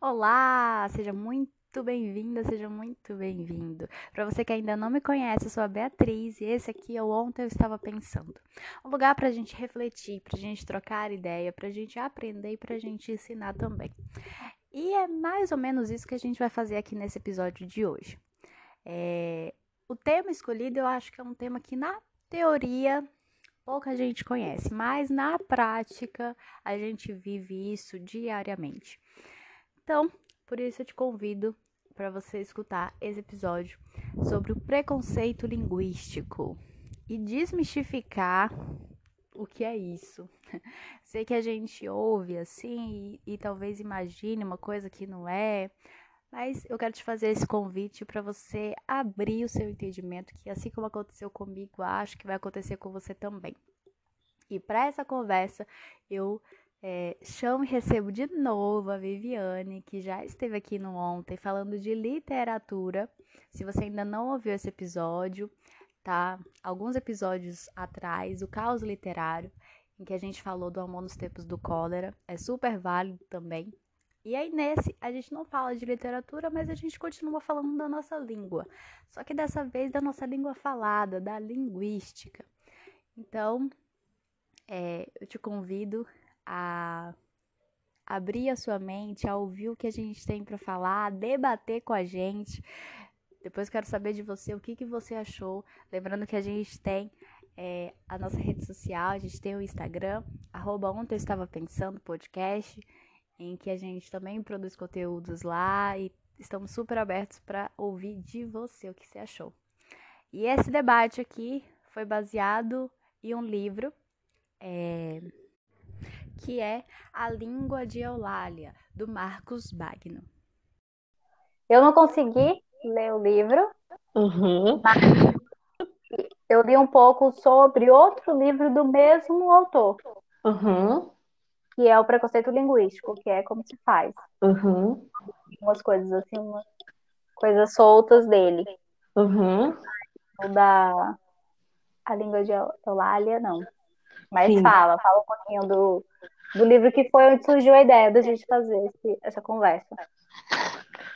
Olá, seja muito bem-vinda, seja muito bem-vindo. Para você que ainda não me conhece, eu sou a Beatriz e esse aqui é o Ontem Eu Estava Pensando. Um lugar para a gente refletir, para a gente trocar ideia, para a gente aprender e para a gente ensinar também. E é mais ou menos isso que a gente vai fazer aqui nesse episódio de hoje. É... O tema escolhido eu acho que é um tema que na teoria pouca gente conhece, mas na prática a gente vive isso diariamente. Então, por isso eu te convido para você escutar esse episódio sobre o preconceito linguístico e desmistificar o que é isso. Sei que a gente ouve assim e, e talvez imagine uma coisa que não é, mas eu quero te fazer esse convite para você abrir o seu entendimento, que assim como aconteceu comigo, acho que vai acontecer com você também. E para essa conversa, eu é, chamo e recebo de novo a Viviane, que já esteve aqui no ontem falando de literatura. Se você ainda não ouviu esse episódio, tá? Alguns episódios atrás, o Caos Literário, em que a gente falou do amor nos tempos do cólera, é super válido também. E aí, nesse, a gente não fala de literatura, mas a gente continua falando da nossa língua. Só que dessa vez da nossa língua falada, da linguística. Então, é, eu te convido a abrir a sua mente, a ouvir o que a gente tem para falar, a debater com a gente. Depois quero saber de você o que, que você achou. Lembrando que a gente tem é, a nossa rede social, a gente tem o Instagram, arroba ontem eu estava pensando podcast, em que a gente também produz conteúdos lá e estamos super abertos para ouvir de você o que você achou. E esse debate aqui foi baseado em um livro. É, que é A Língua de Eulália, do Marcos Bagno. Eu não consegui ler o livro, uhum. eu li um pouco sobre outro livro do mesmo autor, uhum. que é o Preconceito Linguístico, que é como se faz. Uhum. Umas coisas assim, umas coisas soltas dele. Uhum. O da A Língua de Eulália, não. Mas Sim. fala, fala um pouquinho do, do livro que foi onde surgiu a ideia da gente fazer esse, essa conversa.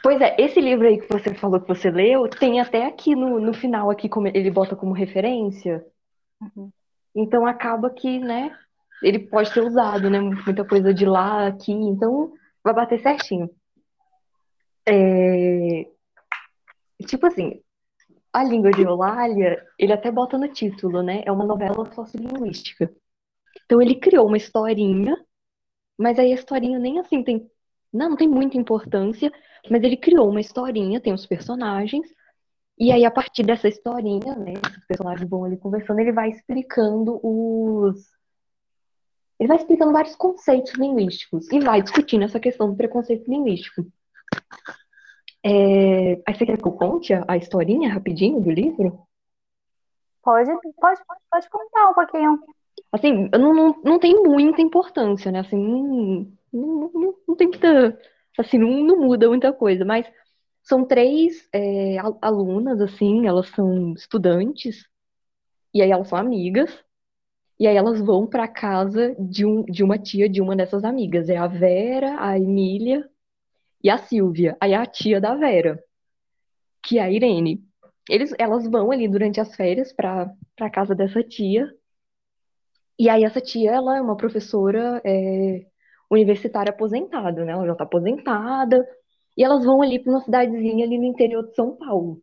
Pois é, esse livro aí que você falou que você leu, tem até aqui no, no final, aqui como ele bota como referência. Uhum. Então acaba que, né, ele pode ser usado, né? Muita coisa de lá, aqui, então vai bater certinho. É... Tipo assim, a língua de Eulália, ele até bota no título, né? É uma novela sociolinguística. Então ele criou uma historinha, mas aí a historinha nem assim tem. Não, não tem muita importância, mas ele criou uma historinha, tem os personagens, e aí a partir dessa historinha, né, os personagens vão ali conversando, ele vai explicando os. Ele vai explicando vários conceitos linguísticos e vai discutindo essa questão do preconceito linguístico. É... Aí você quer que eu conte a historinha rapidinho do livro? Pode, pode, pode contar um pouquinho. Assim, não, não, não tem muita importância, né? Assim, não, não, não, não tem muita. Assim, não, não muda muita coisa, mas são três é, alunas, assim, elas são estudantes, e aí elas são amigas, e aí elas vão para casa de, um, de uma tia de uma dessas amigas. É a Vera, a Emília e a Silvia. Aí a tia da Vera, que é a Irene. Eles, elas vão ali durante as férias para a casa dessa tia e aí essa tia, ela é uma professora é, universitária aposentada, né? Ela já está aposentada. E elas vão ali para uma cidadezinha ali no interior de São Paulo.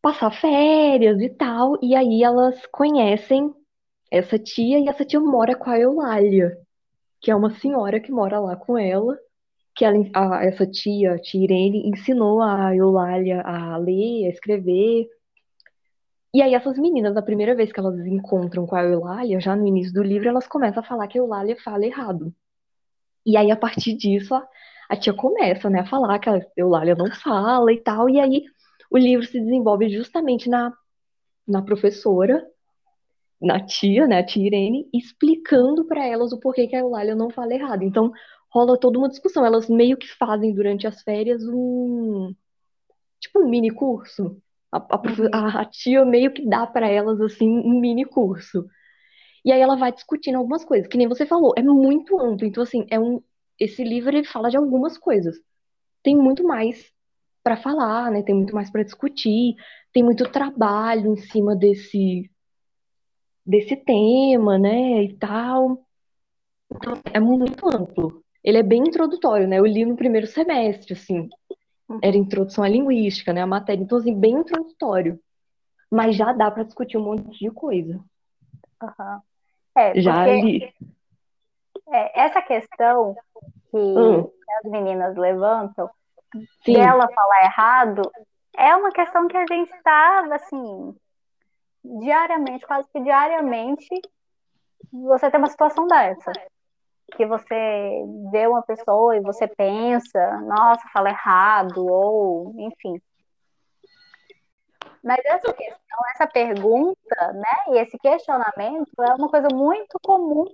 Passar férias e tal. E aí elas conhecem essa tia e essa tia mora com a Eulália, que é uma senhora que mora lá com ela. Que ela, a, essa tia, a tia Irene, ensinou a Eulália a ler, a escrever. E aí essas meninas, a primeira vez que elas encontram com a Eulália, já no início do livro, elas começam a falar que a Eulália fala errado. E aí, a partir disso, a, a tia começa, né, a falar que a Eulália não fala e tal, e aí o livro se desenvolve justamente na, na professora, na tia, né, a tia Irene, explicando para elas o porquê que a Eulália não fala errado. Então, rola toda uma discussão. Elas meio que fazem durante as férias um tipo um mini curso a, a, a tia meio que dá para elas assim um mini curso. E aí ela vai discutindo algumas coisas, que nem você falou, é muito amplo. Então, assim, é um, esse livro ele fala de algumas coisas. Tem muito mais para falar, né? Tem muito mais para discutir, tem muito trabalho em cima desse desse tema, né, e tal. Então, é muito amplo. Ele é bem introdutório, né? Eu li no primeiro semestre, assim. Era introdução à linguística, né, a matéria. Então, assim, bem introdutório. Mas já dá para discutir um monte de coisa. Uhum. É, já li. É, essa questão que hum. as meninas levantam, Sim. dela falar errado, é uma questão que a gente está, assim, diariamente, quase que diariamente, você tem uma situação dessa. Que você vê uma pessoa e você pensa, nossa, fala errado, ou enfim. Mas essa questão, essa pergunta, né, e esse questionamento é uma coisa muito comum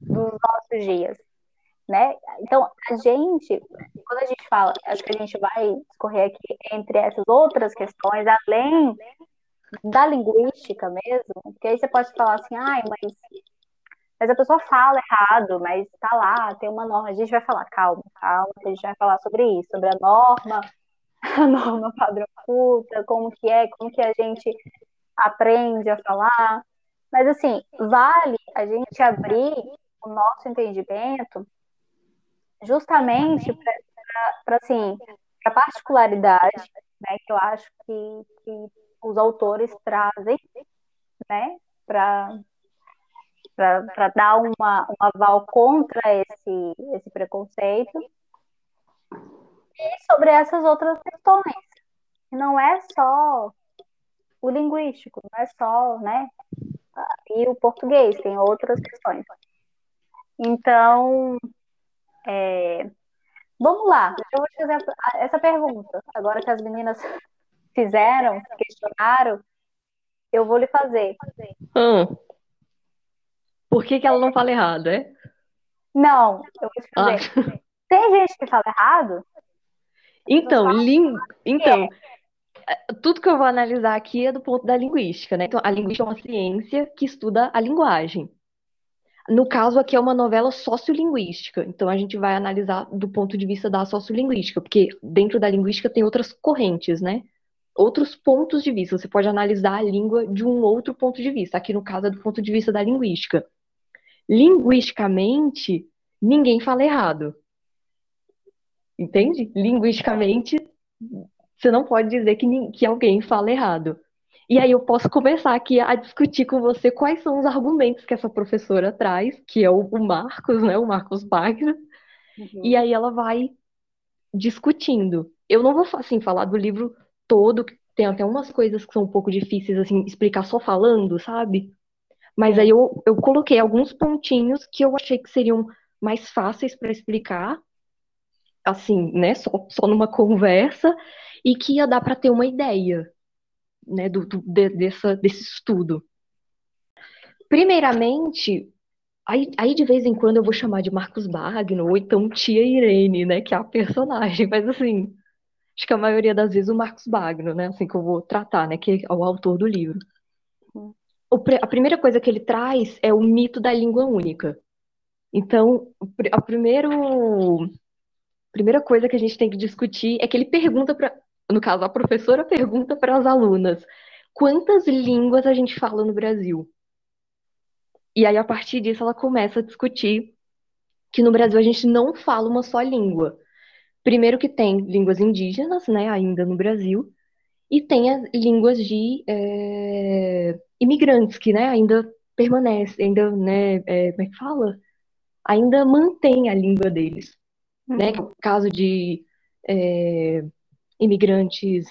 dos nossos dias, né? Então, a gente, quando a gente fala, acho que a gente vai escorrer aqui entre essas outras questões, além da linguística mesmo, porque aí você pode falar assim, ai, mas, mas a pessoa fala errado, mas tá lá, tem uma norma. A gente vai falar, calma, calma, a gente vai falar sobre isso, sobre a norma, a norma padrão culta, como que é, como que a gente aprende a falar. Mas assim, vale a gente abrir o nosso entendimento justamente para assim, a particularidade, né, que eu acho que, que os autores trazem, né, para para dar uma, um aval contra esse, esse preconceito e sobre essas outras questões. Não é só o linguístico, não é só, né, e o português, tem outras questões. Então, é, vamos lá, eu vou fazer essa pergunta, agora que as meninas fizeram, questionaram, eu vou lhe fazer. Hum. Por que, que ela não fala errado, é? Não, eu vou te fazer. Ah. Tem gente que fala errado? Então, ling... então é. tudo que eu vou analisar aqui é do ponto da linguística, né? Então, a linguística é uma ciência que estuda a linguagem. No caso aqui é uma novela sociolinguística, então a gente vai analisar do ponto de vista da sociolinguística, porque dentro da linguística tem outras correntes, né? outros pontos de vista. Você pode analisar a língua de um outro ponto de vista. Aqui, no caso, é do ponto de vista da linguística. Linguisticamente, ninguém fala errado. Entende? Linguisticamente, você não pode dizer que, que alguém fala errado. E aí eu posso começar aqui a discutir com você quais são os argumentos que essa professora traz, que é o, Marcos, né? O Marcos Wagner. Uhum. E aí ela vai discutindo. Eu não vou assim falar do livro todo, tem até umas coisas que são um pouco difíceis, assim, explicar só falando, sabe? Mas aí eu, eu coloquei alguns pontinhos que eu achei que seriam mais fáceis para explicar, assim, né, só, só numa conversa, e que ia dar para ter uma ideia, né, do, do de, dessa, desse estudo. Primeiramente, aí, aí de vez em quando eu vou chamar de Marcos Bagno, ou então Tia Irene, né, que é a personagem, mas assim, acho que a maioria das vezes o Marcos Bagno, né? Assim que eu vou tratar, né? Que é o autor do livro. A primeira coisa que ele traz é o mito da língua única. Então, a primeiro, primeira coisa que a gente tem que discutir é que ele pergunta para, no caso, a professora pergunta para as alunas quantas línguas a gente fala no Brasil. E aí, a partir disso, ela começa a discutir que no Brasil a gente não fala uma só língua. Primeiro que tem línguas indígenas, né, ainda no Brasil, e tem as línguas de é, imigrantes, que, né, ainda permanecem, ainda, né, é, como é que fala? Ainda mantém a língua deles, uhum. né, que é o caso de é, imigrantes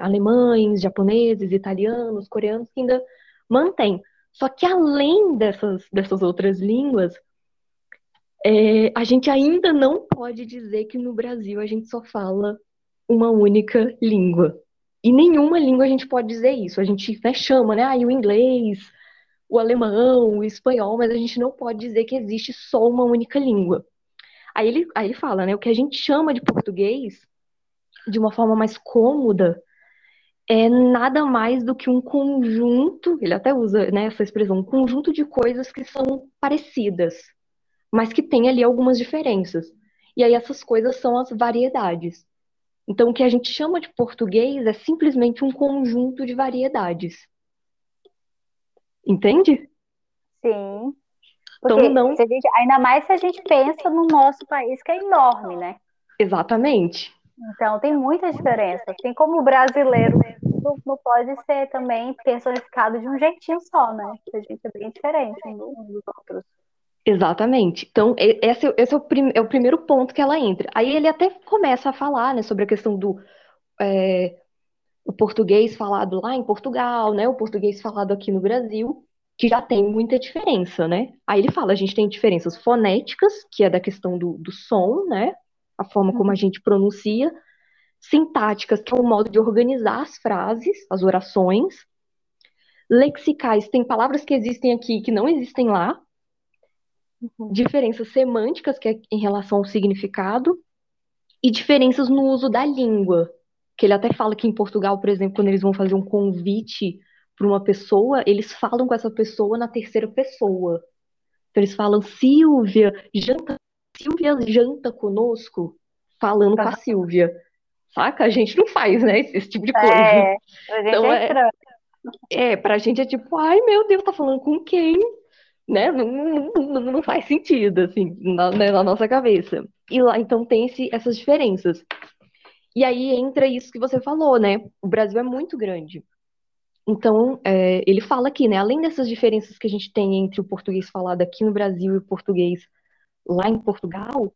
alemães, japoneses, italianos, coreanos, que ainda mantém. Só que além dessas, dessas outras línguas, é, a gente ainda não pode dizer que no Brasil a gente só fala uma única língua. E nenhuma língua a gente pode dizer isso. A gente né, chama, né? O inglês, o alemão, o espanhol, mas a gente não pode dizer que existe só uma única língua. Aí ele, aí ele fala, né? O que a gente chama de português, de uma forma mais cômoda, é nada mais do que um conjunto, ele até usa né, essa expressão, um conjunto de coisas que são parecidas mas que tem ali algumas diferenças. E aí essas coisas são as variedades. Então, o que a gente chama de português é simplesmente um conjunto de variedades. Entende? Sim. Porque então, não... Gente, ainda mais se a gente pensa no nosso país, que é enorme, né? Exatamente. Então, tem muita diferença. Tem como o brasileiro não pode ser também personificado de um jeitinho só, né? A gente é bem diferente um dos outros. Exatamente. Então, esse, esse é, o prim, é, o primeiro ponto que ela entra. Aí ele até começa a falar, né, sobre a questão do é, o português falado lá em Portugal, né, o português falado aqui no Brasil, que já tem muita diferença, né? Aí ele fala, a gente tem diferenças fonéticas, que é da questão do, do som, né, a forma como a uhum. gente pronuncia, sintáticas, que é o modo de organizar as frases, as orações, lexicais, tem palavras que existem aqui que não existem lá, Uhum. Diferenças semânticas, que é em relação ao significado, e diferenças no uso da língua. Que ele até fala que em Portugal, por exemplo, quando eles vão fazer um convite para uma pessoa, eles falam com essa pessoa na terceira pessoa. Então eles falam, Silvia, janta, Silvia janta conosco, falando com a Silvia. Saca? A gente não faz, né? Esse, esse tipo de coisa. É, a gente então, é, é, é, pra gente é tipo, ai meu Deus, tá falando com quem? Né? Não, não, não faz sentido, assim, na, né, na, nossa cabeça. E lá, então, tem esse, essas diferenças. E aí entra isso que você falou, né? O Brasil é muito grande. Então, é, ele fala aqui, né? Além dessas diferenças que a gente tem entre o português falado aqui no Brasil e o português lá em Portugal,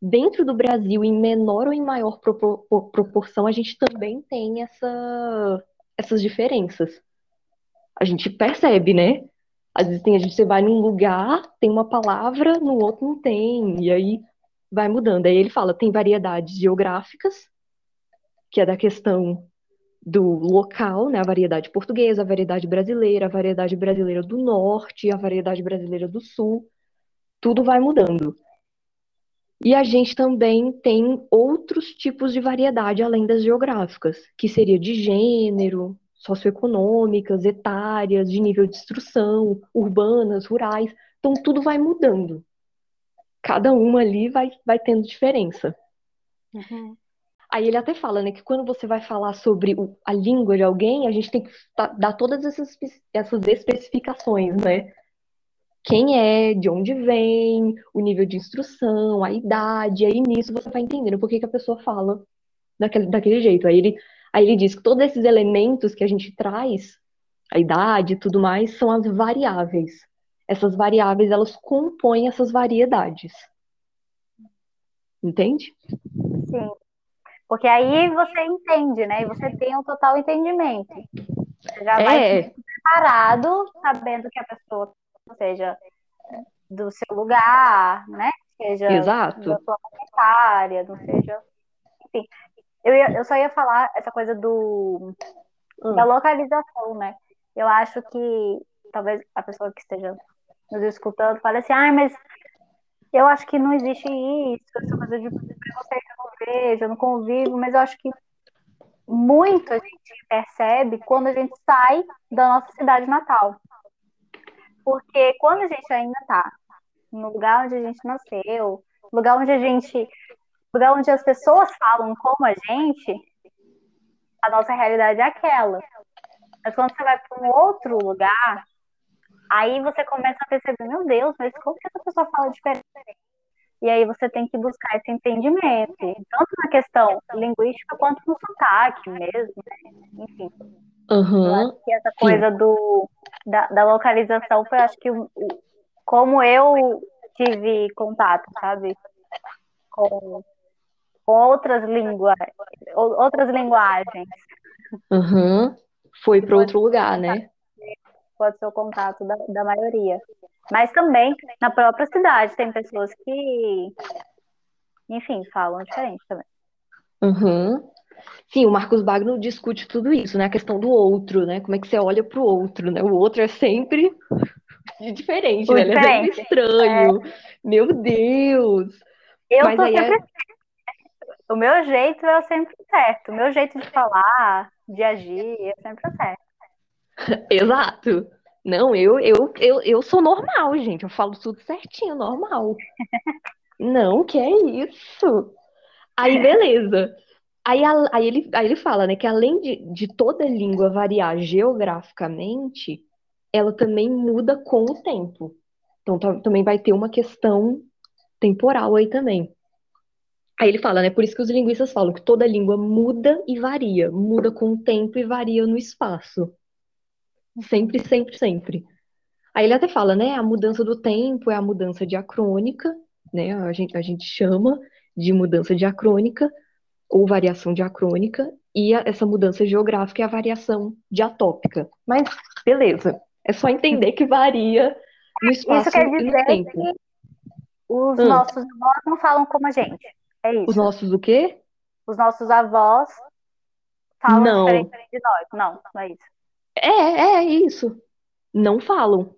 dentro do Brasil, em menor ou em maior propor proporção, a gente também tem essa, essas diferenças. A gente percebe, né? Às vezes tem, a gente você vai num lugar, tem uma palavra, no outro não tem, e aí vai mudando. Aí ele fala, tem variedades geográficas, que é da questão do local, né, a variedade portuguesa, a variedade brasileira, a variedade brasileira do norte, a variedade brasileira do sul, tudo vai mudando. E a gente também tem outros tipos de variedade além das geográficas, que seria de gênero, socioeconômicas, etárias, de nível de instrução, urbanas, rurais. Então, tudo vai mudando. Cada uma ali vai, vai tendo diferença. Uhum. Aí ele até fala, né, que quando você vai falar sobre o, a língua de alguém, a gente tem que dar todas essas, essas especificações, né? Quem é, de onde vem, o nível de instrução, a idade, aí nisso você vai entendendo por que, que a pessoa fala daquele, daquele jeito. Aí ele Aí ele diz que todos esses elementos que a gente traz, a idade e tudo mais, são as variáveis. Essas variáveis, elas compõem essas variedades. Entende? Sim. Porque aí você entende, né? E você tem um total entendimento. Você já vai é. preparado, sabendo que a pessoa seja do seu lugar, né? Seja Exato. da sua área, não seja. Enfim, eu, ia, eu só ia falar essa coisa do hum. da localização, né? Eu acho que talvez a pessoa que esteja nos escutando fale assim, ah, mas eu acho que não existe isso, essa coisa de preconceito eu não vejo, eu não convivo, mas eu acho que muito a gente percebe quando a gente sai da nossa cidade natal. Porque quando a gente ainda está no lugar onde a gente nasceu, lugar onde a gente lugar onde as pessoas falam como a gente, a nossa realidade é aquela. Mas quando você vai para um outro lugar, aí você começa a perceber, meu Deus, mas como que essa pessoa fala diferente? E aí você tem que buscar esse entendimento, tanto na questão linguística quanto no sotaque mesmo, né? Enfim. Uhum. Eu acho que essa coisa do, da, da localização foi, acho que, como eu tive contato, sabe? Com com outras línguas, outras linguagens. Uhum. Foi para outro lugar, né? Pode ser o contato da, da maioria. Mas também na própria cidade tem pessoas que, enfim, falam diferente também. Uhum. Sim, o Marcos Bagno discute tudo isso, né? A questão do outro, né? Como é que você olha para o outro, né? O outro é sempre diferente, né? Ele é sempre estranho. É. Meu Deus! Eu Mas tô sempre é... O meu jeito é sempre certo. O meu jeito de falar, de agir, é sempre certo. Exato. Não, eu, eu, eu, eu sou normal, gente. Eu falo tudo certinho, normal. Não, que é isso? Aí, beleza. Aí, aí ele, aí ele fala, né, que além de, de toda língua variar geograficamente, ela também muda com o tempo. Então, ta- também vai ter uma questão temporal aí também. Aí ele fala, né, por isso que os linguistas falam que toda língua muda e varia, muda com o tempo e varia no espaço. Sempre, sempre, sempre. Aí ele até fala, né, a mudança do tempo é a mudança diacrônica, né, a gente, a gente chama de mudança diacrônica ou variação diacrônica, e a- essa mudança geográfica é a variação diatópica. Mas, beleza, é só entender que varia no espaço Isso quer e no dizer tempo. que os Hum. nossos avós não falam como a gente. É Os isso. nossos o quê? Os nossos avós falam Não. diferente de nós. Não, não é isso. É, é, isso. Não falam.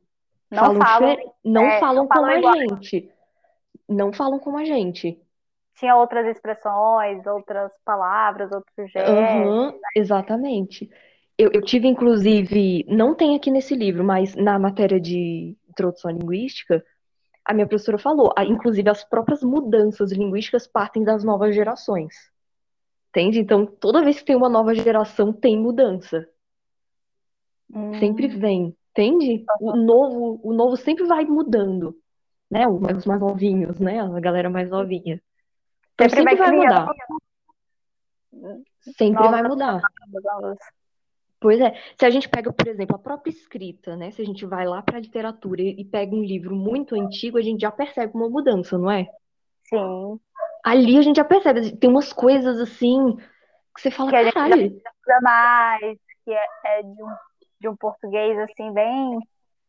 Não Falam falam. difer- não é, falam não falam como a igual. gente. Não falam como a gente. Tinha outras expressões, outras palavras, outros gestos. Aham, exatamente. Eu, eu tive, inclusive, não tem aqui nesse livro, mas na matéria de introdução linguística, a minha professora falou, inclusive as próprias mudanças linguísticas partem das novas gerações. Entende? Então, toda vez que tem uma nova geração, tem mudança. Hum, Sempre vem, entende? O novo, o novo sempre vai mudando, né? Os mais os mais novinhos, né? A galera mais novinha. Então Sempre sempre vai vai mudar. Sempre vai Novas mudar. Pois é. Se a gente pega, por exemplo, a própria escrita, né? Se a gente vai lá para a literatura e pega um livro muito antigo, a gente já percebe uma mudança, não é? Sim. Ali a gente já percebe. Tem umas coisas assim que você fala, Que a gente caralho. mais, que é, é de, um, de um português assim, bem.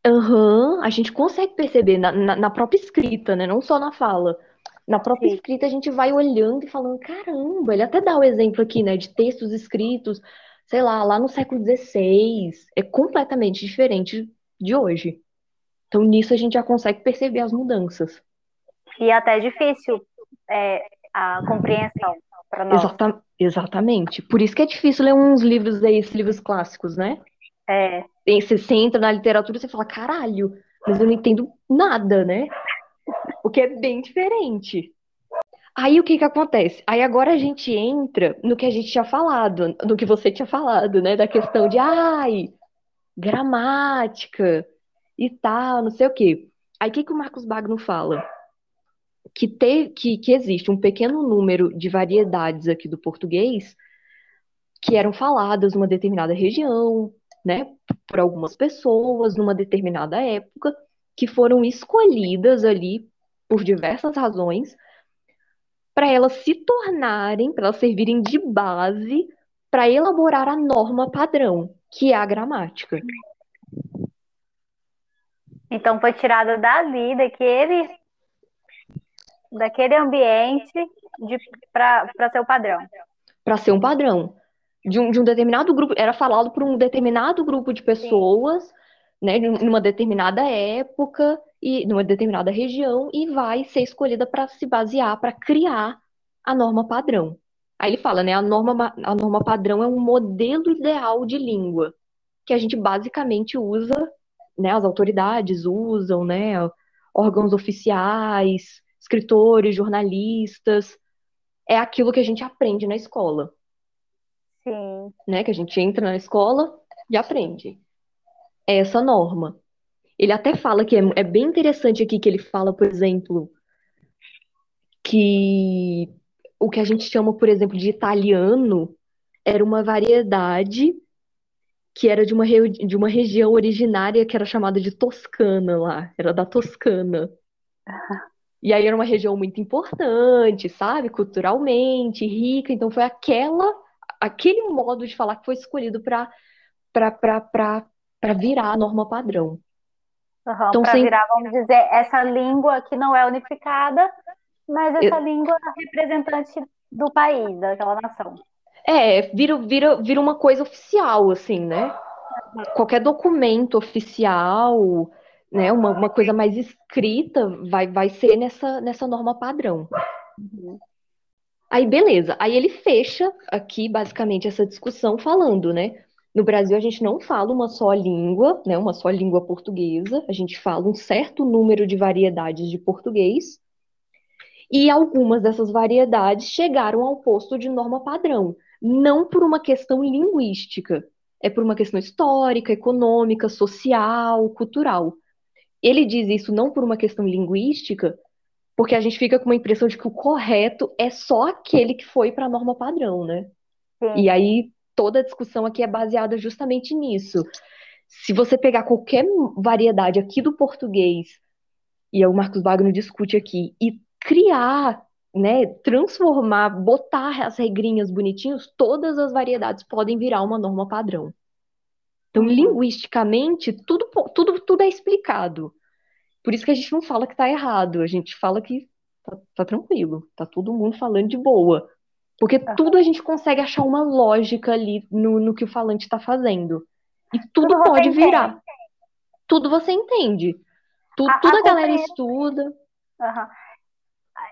Aham, a gente consegue perceber na, na, na própria escrita, né? Não só na fala. Na própria Sim. escrita a gente vai olhando e falando, caramba, ele até dá o exemplo aqui, né? De textos escritos, sei lá, lá no século XVI. É completamente diferente de hoje. Então nisso a gente já consegue perceber as mudanças. E até é difícil é, a compreensão para nós. Exata, exatamente. Por isso que é difícil ler uns livros aí, esses livros clássicos, né? É, Você, você entra na literatura e você fala, caralho, mas eu não entendo nada, né? O que é bem diferente. Aí o que que acontece? Aí agora a gente entra no que a gente tinha falado, no que você tinha falado, né? Da questão de, ai, gramática e tal, não sei o quê. Aí o que que o Marcos Bagno fala? Que, te, que, que existe um pequeno número de variedades aqui do português que eram faladas numa determinada região, né? Por algumas pessoas, numa determinada época, que foram escolhidas ali por diversas razões para elas se tornarem, para elas servirem de base para elaborar a norma padrão, que é a gramática. então foi tirada dali, daquele, daquele ambiente para ser o padrão. Para ser um padrão. De um, de um determinado grupo, era falado por um determinado grupo de pessoas, né, numa determinada época e numa determinada região, e vai ser escolhida para se basear, para criar a norma padrão. Aí ele fala, né, a norma, ma- a norma padrão é um modelo ideal de língua, que a gente basicamente usa, né, as autoridades usam, né, órgãos oficiais, escritores, jornalistas, é aquilo que a gente aprende na escola Sim. né? Que a gente entra na escola e aprende. É essa norma. Ele até fala que é, é bem interessante aqui que ele fala, por exemplo, que o que a gente chama, por exemplo, de italiano era uma variedade que era de uma, de uma região originária que era chamada de Toscana lá, era da Toscana. E aí era uma região muito importante, sabe? Culturalmente, rica, então foi aquela aquele modo de falar que foi escolhido para para virar a norma padrão. Uhum, Então, para sem- virar, vamos dizer, essa língua que não é unificada, mas essa língua representante do país, daquela nação. É, vira, vira, vira uma coisa oficial, assim, né? Qualquer documento oficial, né, uma, uma coisa mais escrita, vai, vai ser nessa, nessa norma padrão. Aí, beleza. Aí ele fecha aqui, basicamente, essa discussão falando, né? No Brasil, a gente não fala uma só língua, né? Uma só língua portuguesa. A gente fala um certo número de variedades de português. E algumas dessas variedades chegaram ao posto de norma padrão, não por uma questão linguística, é por uma questão histórica, econômica, social, cultural. Ele diz isso não por uma questão linguística, porque a gente fica com uma impressão de que o correto é só aquele que foi para a norma padrão, né? Sim. E aí toda a discussão aqui é baseada justamente nisso. Se você pegar qualquer variedade aqui do português, e o Marcos Bagno discute aqui, e criar, né, transformar, botar as regrinhas bonitinhos, todas as variedades podem virar uma norma padrão. Então, Uhum. linguisticamente, tudo, tudo, tudo é explicado. Por isso que a gente não fala que tá errado, a gente fala que tá, tá tranquilo, tá todo mundo falando de boa. Porque Aham. tudo a gente consegue achar uma lógica ali no, no que o falante está fazendo. E tudo Tudo pode entende. virar. Tudo você entende. Tu- A- tudo a a galera compreensão- estuda. Aham.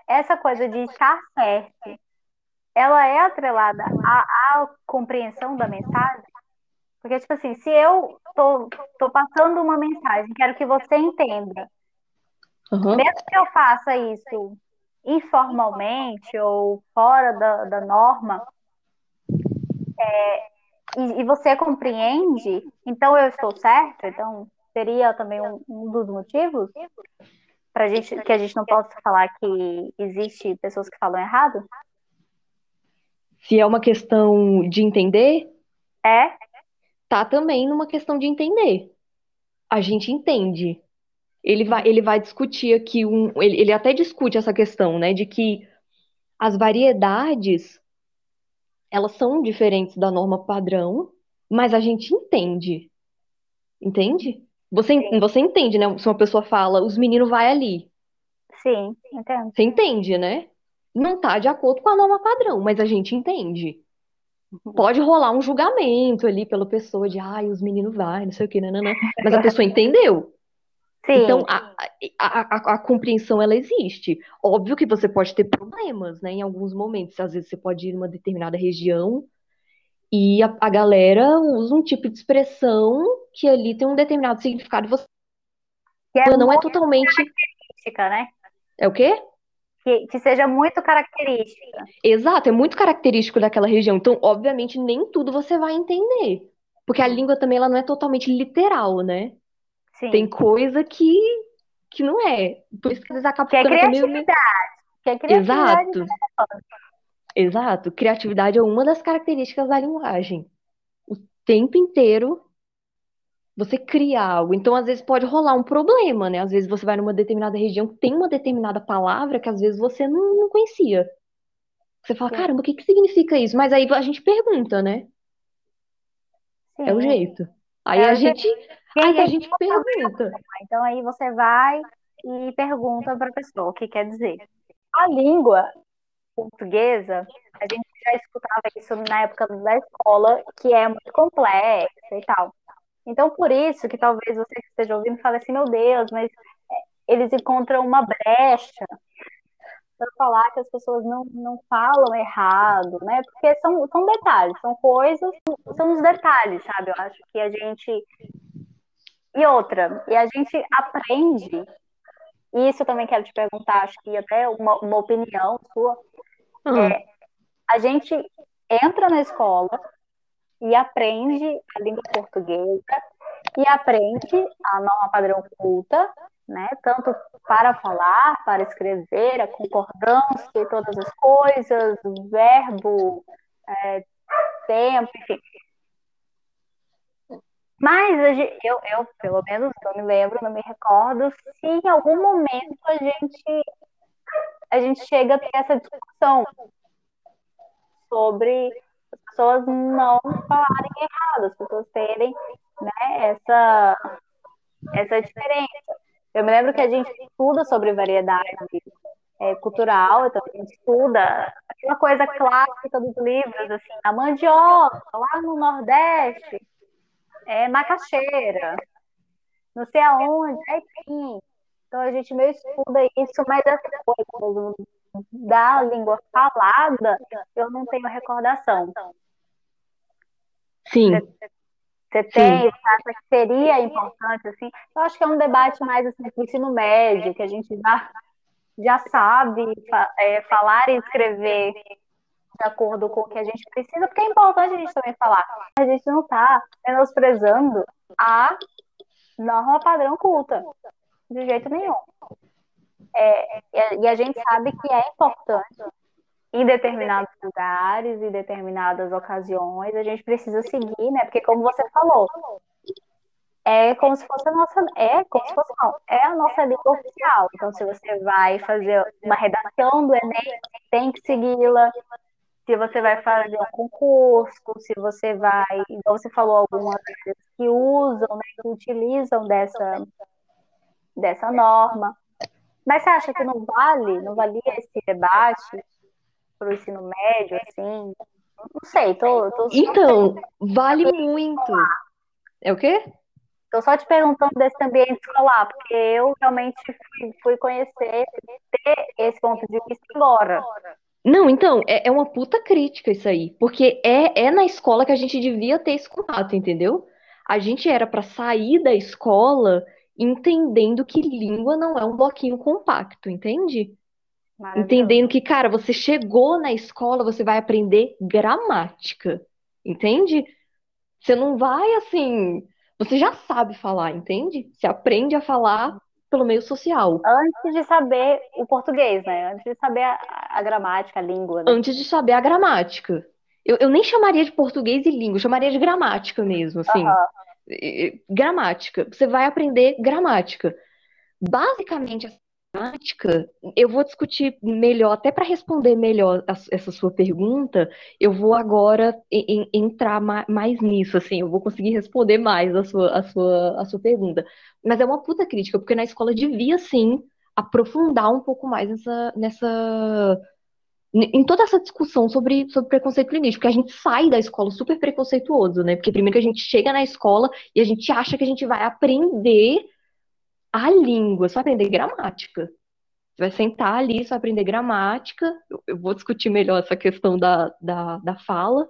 Essa coisa de estar certo, ela é atrelada à, à compreensão da mensagem? Porque, tipo assim, se eu tô, tô passando uma mensagem, quero que você entenda, Aham. mesmo que eu faça isso informalmente ou fora da, da norma, é, e, e você compreende, então eu estou certo? Então, seria também um, um dos motivos pra gente, que a gente não possa falar que existe pessoas que falam errado? Se é uma questão de entender, É? tá também numa questão de entender. A gente entende. Ele vai, ele vai discutir aqui um, ele, ele até discute essa questão, né, de que as variedades elas são diferentes da norma padrão, mas a gente entende. Entende? Você, você entende, né? Se uma pessoa fala, os meninos vai ali. Sim, entendo. Você entende, né? Não tá de acordo com a norma padrão, mas a gente entende. Pode rolar um julgamento ali pela pessoa de, ai, os meninos vai, não sei o que, nananã. Mas a pessoa entendeu. Sim, Então, a, a, a, a compreensão, ela existe. Óbvio que você pode ter problemas, né, em alguns momentos. Às vezes você pode ir numa determinada região e a, a galera usa um tipo de expressão que ali tem um determinado significado e você que é ela não é totalmente... característica, né? É o quê? Que, que seja muito característica. Exato, é muito característico daquela região. Então, obviamente, nem tudo você vai entender. Porque a língua também, ela não é totalmente literal, né? Sim. Tem coisa que, que não é. Por isso que eles acabam Que é até meio... criatividade. Que é criatividade. Exato. Exato. Criatividade é uma das características da linguagem. O tempo inteiro você cria algo. Então, às vezes, pode rolar um problema, né? Às vezes você vai numa determinada região que tem uma determinada palavra que às vezes você não, não conhecia. Você fala, Sim. caramba, o que que significa isso? Mas aí a gente pergunta, né? É o Sim. jeito. Aí É a jeito. Quem aí a gente pergunta. Então aí você vai e pergunta para a pessoa o que quer dizer. A língua portuguesa, a gente já escutava isso na época da escola, que é muito complexa e tal. Então por isso que talvez você que esteja ouvindo fale assim, meu Deus, mas é, eles encontram uma brecha para falar que as pessoas não, não falam errado, né? Porque são, são detalhes, são coisas, são os detalhes, sabe? Eu acho que a gente e outra, e a gente aprende, e isso eu também quero te perguntar, acho que até uma, uma opinião sua, Ah, a gente entra na escola e aprende a língua portuguesa e aprende a norma padrão culta, né? Tanto para falar, para escrever, a concordância e todas as coisas, o verbo, é, tempo, enfim. Mas eu, eu, pelo menos, não me lembro, não me recordo se em algum momento a gente, a gente chega a ter essa discussão sobre as pessoas não falarem errado, as pessoas terem, né, essa, essa diferença. Eu me lembro que a gente estuda sobre variedade é, cultural, então a gente estuda aquela coisa clássica dos livros, assim, a mandioca, lá no Nordeste, é macaxeira, não sei aonde, é enfim. Então a gente meio estuda isso, mas essa coisa da língua falada, eu não tenho recordação. sim, Você tem, acha que seria importante, assim? Eu acho que é um debate mais assim, do ensino médio, que a gente já, já sabe é, falar e escrever de acordo com o que a gente precisa, porque é importante a gente também falar. A gente não está menosprezando a norma padrão culta, de jeito nenhum. É, e a gente sabe que é importante em determinados lugares, em determinadas ocasiões, a gente precisa seguir, né? Porque como você falou, é como se fosse a nossa, é como se fosse não, é a nossa língua oficial. Então, se você vai fazer uma redação do Enem, tem que segui-la. Se você vai fazer um concurso, se você vai, igual você falou, algumas vezes que usam, né, que utilizam dessa, dessa norma. Mas você acha que não vale, não valia esse debate para o ensino médio, assim? Não sei, tô, tô Então, vale muito. É o quê? Estou só te perguntando desse ambiente escolar, porque eu realmente fui, fui conhecer, ter esse ponto de vista agora. Não, então, é, é uma puta crítica isso aí. Porque é, é na escola que a gente devia ter esse contato, entendeu? A gente era para sair da escola entendendo que língua não é um bloquinho compacto, entende? Entendendo que, cara, você chegou na escola, você vai aprender gramática, entende? Você não vai assim você já sabe falar, entende? Você aprende a falar pelo meio social. Antes de saber o português, né? Antes de saber a, a gramática, a língua. Né? Antes de saber a gramática. Eu, eu nem chamaria de português e língua, eu chamaria de gramática mesmo, assim. Uhum. Gramática. Você vai aprender gramática. Basicamente, prática, eu vou discutir melhor, até para responder melhor a, essa sua pergunta, eu vou agora em, em, entrar ma, mais nisso, assim, eu vou conseguir responder mais a sua, a, sua, a sua pergunta. Mas é uma puta crítica, porque na escola devia, sim, aprofundar um pouco mais nessa, nessa em toda essa discussão sobre, sobre preconceito linguístico, porque a gente sai da escola super preconceituoso, né? Porque primeiro que a gente chega na escola e a gente acha que a gente vai aprender a língua, só aprender gramática. Você vai sentar ali, só aprender gramática. Eu, eu vou discutir melhor essa questão da, da, da fala.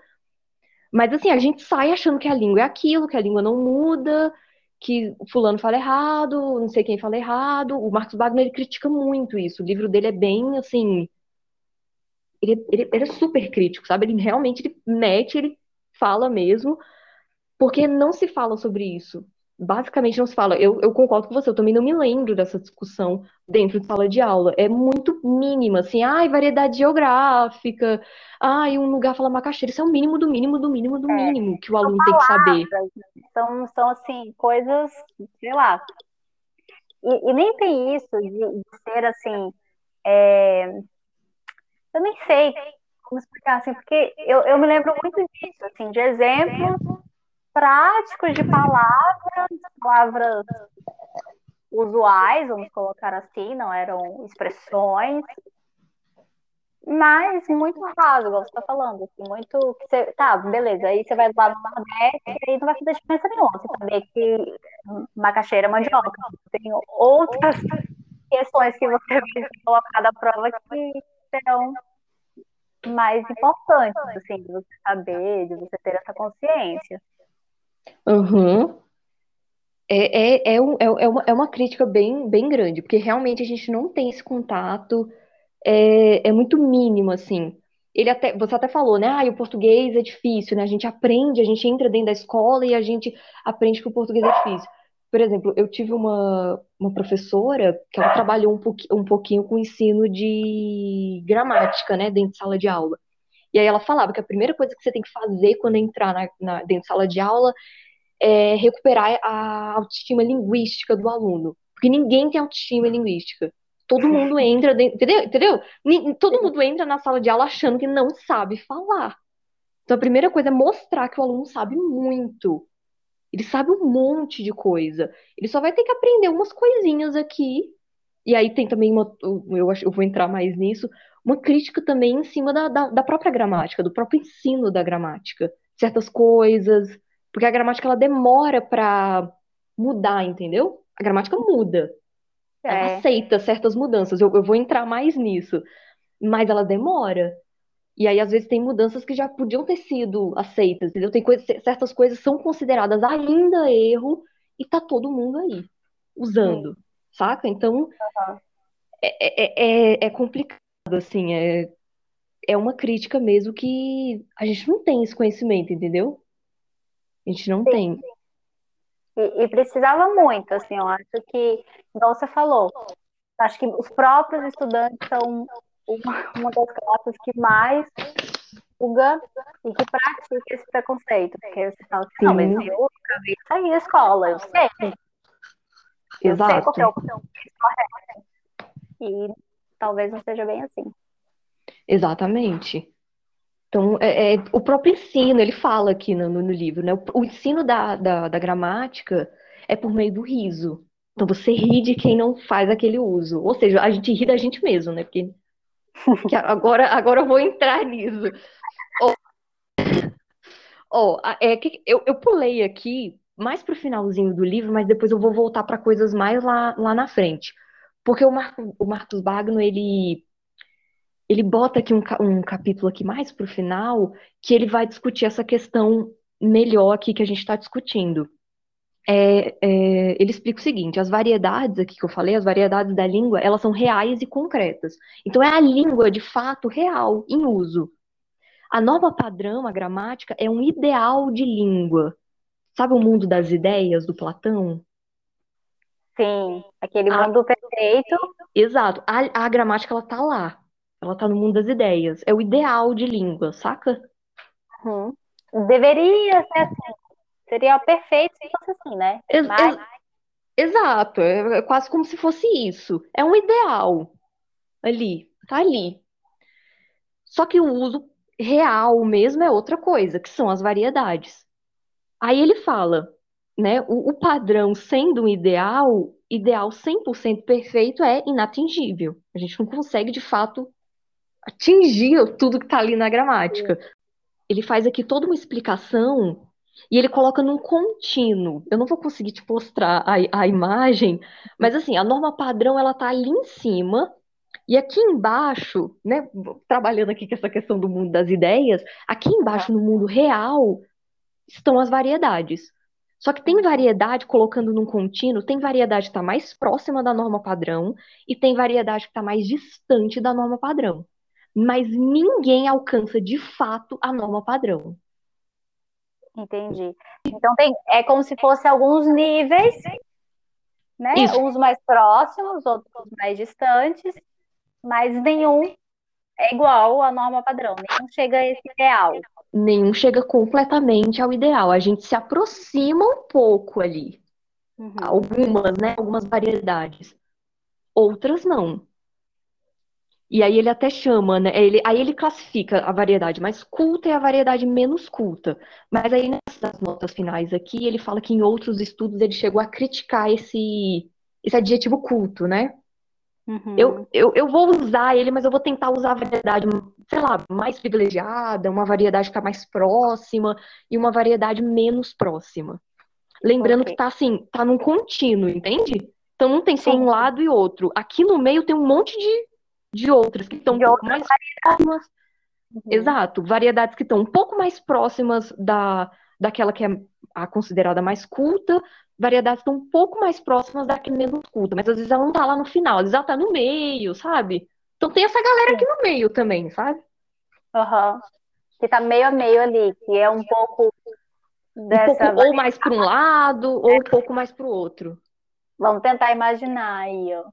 Mas assim, a gente sai achando que a língua é aquilo, que a língua não muda, que fulano fala errado, não sei quem fala errado. O Marcos Wagner ele critica muito isso. O livro dele é bem assim. Ele, ele, ele é super crítico, sabe? Ele realmente ele mete, ele fala mesmo, porque não se fala sobre isso basicamente não se fala. Eu, eu concordo com você, eu também não me lembro dessa discussão dentro de sala de aula. É muito mínima, assim, ai, variedade geográfica, ai, um lugar fala macaxeira. Isso é o mínimo do mínimo do mínimo do é, mínimo que o aluno tem que saber. São, são assim, coisas, sei lá. E, e nem tem isso de, de ser assim. É... Eu nem sei como explicar, assim, porque eu, eu me lembro muito disso, assim, de exemplos práticos de palavras, palavras usuais, vamos colocar assim, não eram expressões, mas muito raso, igual você está falando, assim, muito. Você, tá, beleza, aí você vai lá no Nordeste e aí não vai fazer diferença nenhuma. Você saber que macaxeira é mandioca. Tem outras questões que você vai colocar da prova que serão mais importantes, assim, de você saber, de você ter essa consciência. Uhum. É, é, é, um- é, é uma, é uma crítica bem, bem grande, porque realmente a gente não tem esse contato, é, é muito mínimo, assim. Ele até, você até falou, né? Ah, o português é difícil, né? A gente aprende, a gente entra dentro da escola e a gente aprende que o português é difícil. Por exemplo, eu tive uma, uma professora que ela trabalhou um, pouqui- um pouquinho com ensino de gramática, né? Dentro de sala de aula. E aí ela falava que a primeira coisa que você tem que fazer quando entrar na, na, dentro de sala de aula é recuperar a autoestima linguística do aluno. Porque ninguém tem autoestima linguística. Todo mundo entra dentro, entendeu? entendeu? Todo mundo entra na sala de aula achando que não sabe falar. Então a primeira coisa é mostrar que o aluno sabe muito. Ele sabe um monte de coisa. Ele só vai ter que aprender umas coisinhas aqui. E aí tem também uma. Eu acho eu vou entrar mais nisso. Uma crítica também em cima da, da, da própria gramática, do próprio ensino da gramática. Certas coisas, porque a gramática ela demora para mudar, entendeu? A gramática muda. É. Ela aceita certas mudanças. Eu, eu vou entrar mais nisso. Mas ela demora. E aí, às vezes, tem mudanças que já podiam ter sido aceitas, entendeu? Tem coisa, certas coisas são consideradas ainda erro e tá todo mundo aí usando, Sim. saca? Então, uhum. é, é, é complicado, assim, é, é uma crítica mesmo que a gente não tem esse conhecimento, entendeu? A gente não Sim. tem. E, e precisava muito, assim, eu acho que, igual você falou, acho que os próprios estudantes são uma, uma das classes que mais julga e que pratica esse preconceito. Porque você fala assim, não, mas eu acabei de sair da escola, eu sei. Eu sei qual que é o Exato. correto. E talvez não seja bem assim. Exatamente. Então, é, é- o próprio ensino, ele fala aqui no, no livro, né? O, o ensino da, da, da gramática é por meio do riso. Então, você ri de quem não faz aquele uso. Ou seja, a gente ri da gente mesmo, né? Porque que agora, agora eu vou entrar nisso. Ó, ó, a- é que eu, eu pulei aqui mais pro finalzinho do livro, mas depois eu vou voltar para coisas mais lá, lá na frente. Porque o, Marco, o Marcos Bagno, ele ele bota aqui um, um capítulo aqui mais pro final, que ele vai discutir essa questão melhor aqui que a gente está discutindo. É, é, ele explica o seguinte: as variedades aqui que eu falei, as variedades da língua, elas são reais e concretas. Então é a língua de fato real em uso. A norma padrão, a gramática, é um ideal de língua. Sabe o mundo das ideias do Platão? Sim, aquele Ah. mundo perfeito. Exato. A, a gramática ela tá lá. Ela tá no mundo das ideias. É o ideal de língua, saca? Uhum. Deveria ser assim. Seria perfeito se fosse assim, né? Ex- Mas ex- exato, é é quase como se fosse isso. É um ideal ali, tá ali. Só que o uso real mesmo é outra coisa, que são as variedades. Aí ele fala, né, o, o padrão sendo um ideal, ideal 100% perfeito é inatingível. A gente não consegue, de fato, atingir tudo que tá ali na gramática. Ele faz aqui toda uma explicação e ele coloca num contínuo. Eu não vou conseguir te mostrar a, a imagem, mas assim, a norma padrão ela tá ali em cima e aqui embaixo, né, trabalhando aqui com essa questão do mundo das ideias, aqui embaixo no mundo real estão as variedades. Só que tem variedade, colocando num contínuo, tem variedade que está mais próxima da norma padrão e tem variedade que está mais distante da norma padrão. Mas ninguém alcança de fato a norma padrão. entendi. Então tem, é como se fosse alguns níveis, né? Isso. Uns mais próximos, outros mais distantes, mas nenhum é igual à norma padrão, nenhum chega a esse ideal. Nenhum chega completamente ao ideal. A gente se aproxima um pouco ali. Uhum. Algumas, né? Algumas variedades. Outras não. E aí ele até chama, né? Ele, aí ele classifica a variedade mais culta e a variedade menos culta. Mas aí nessas notas finais aqui, ele fala que em outros estudos ele chegou a criticar esse, esse adjetivo culto, né? Uhum. Eu, eu, eu vou usar ele, mas eu vou tentar usar a variedade, sei lá, mais privilegiada, uma variedade que está mais próxima e uma variedade menos próxima. Lembrando Ok. que tá assim, tá num contínuo, entende? Então não tem só Sim. um lado e outro. Aqui no meio tem um monte de, de outras que estão um pouco mais próximas. Uhum. Exato, variedades que estão um pouco mais próximas da, daquela que é a considerada mais culta, variedades estão um pouco mais próximas da que é menos culta, mas às vezes ela não tá lá no final, às vezes ela tá no meio, sabe? Então tem essa galera aqui no meio também, sabe? Aham. Que tá meio a meio ali, que é um pouco Um dessa. pouco ou mais para um lado ou um pouco mais para o outro. Vamos tentar imaginar aí, ó.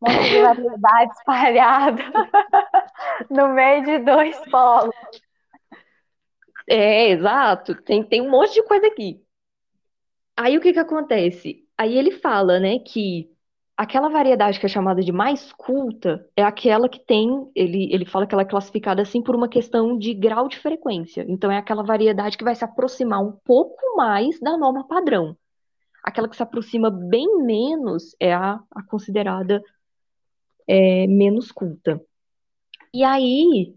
Um monte de variedade espalhada no meio de dois polos. É, exato. Tem, tem um monte de coisa aqui. Aí o que que acontece? Aí ele fala, né, que aquela variedade que é chamada de mais culta é aquela que tem, ele, ele fala que ela é classificada assim por uma questão de grau de frequência. Então é aquela variedade que vai se aproximar um pouco mais da norma padrão. Aquela que se aproxima bem menos é a, a considerada é, menos culta. E aí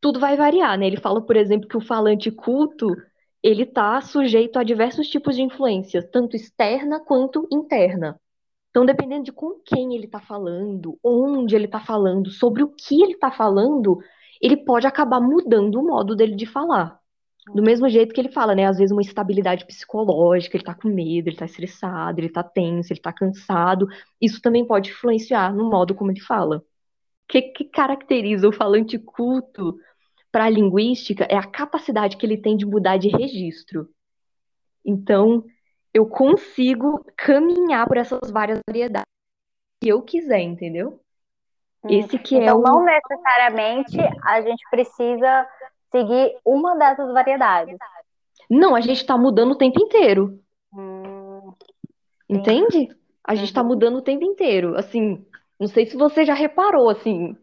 tudo vai variar, né? Ele fala, por exemplo, que o falante culto ele está sujeito a diversos tipos de influência, tanto externa quanto interna. Então, dependendo de com quem ele está falando, onde ele está falando, sobre o que ele está falando, ele pode acabar mudando o modo dele de falar. Do mesmo jeito que ele fala, né? Às vezes uma estabilidade psicológica, ele tá com medo, ele tá estressado, ele tá tenso, ele tá cansado. Isso também pode influenciar no modo como ele fala. O que, que caracteriza o falante culto para a linguística é a capacidade que ele tem de mudar de registro. Então, eu consigo caminhar por essas várias variedades que eu quiser, entendeu? Hum. Esse que é Então, o. não necessariamente a gente precisa seguir uma dessas variedades. Não, a gente tá mudando o tempo inteiro. Hum, Entende? A gente tá Uhum. mudando o tempo inteiro. Assim, não sei se você já reparou, assim,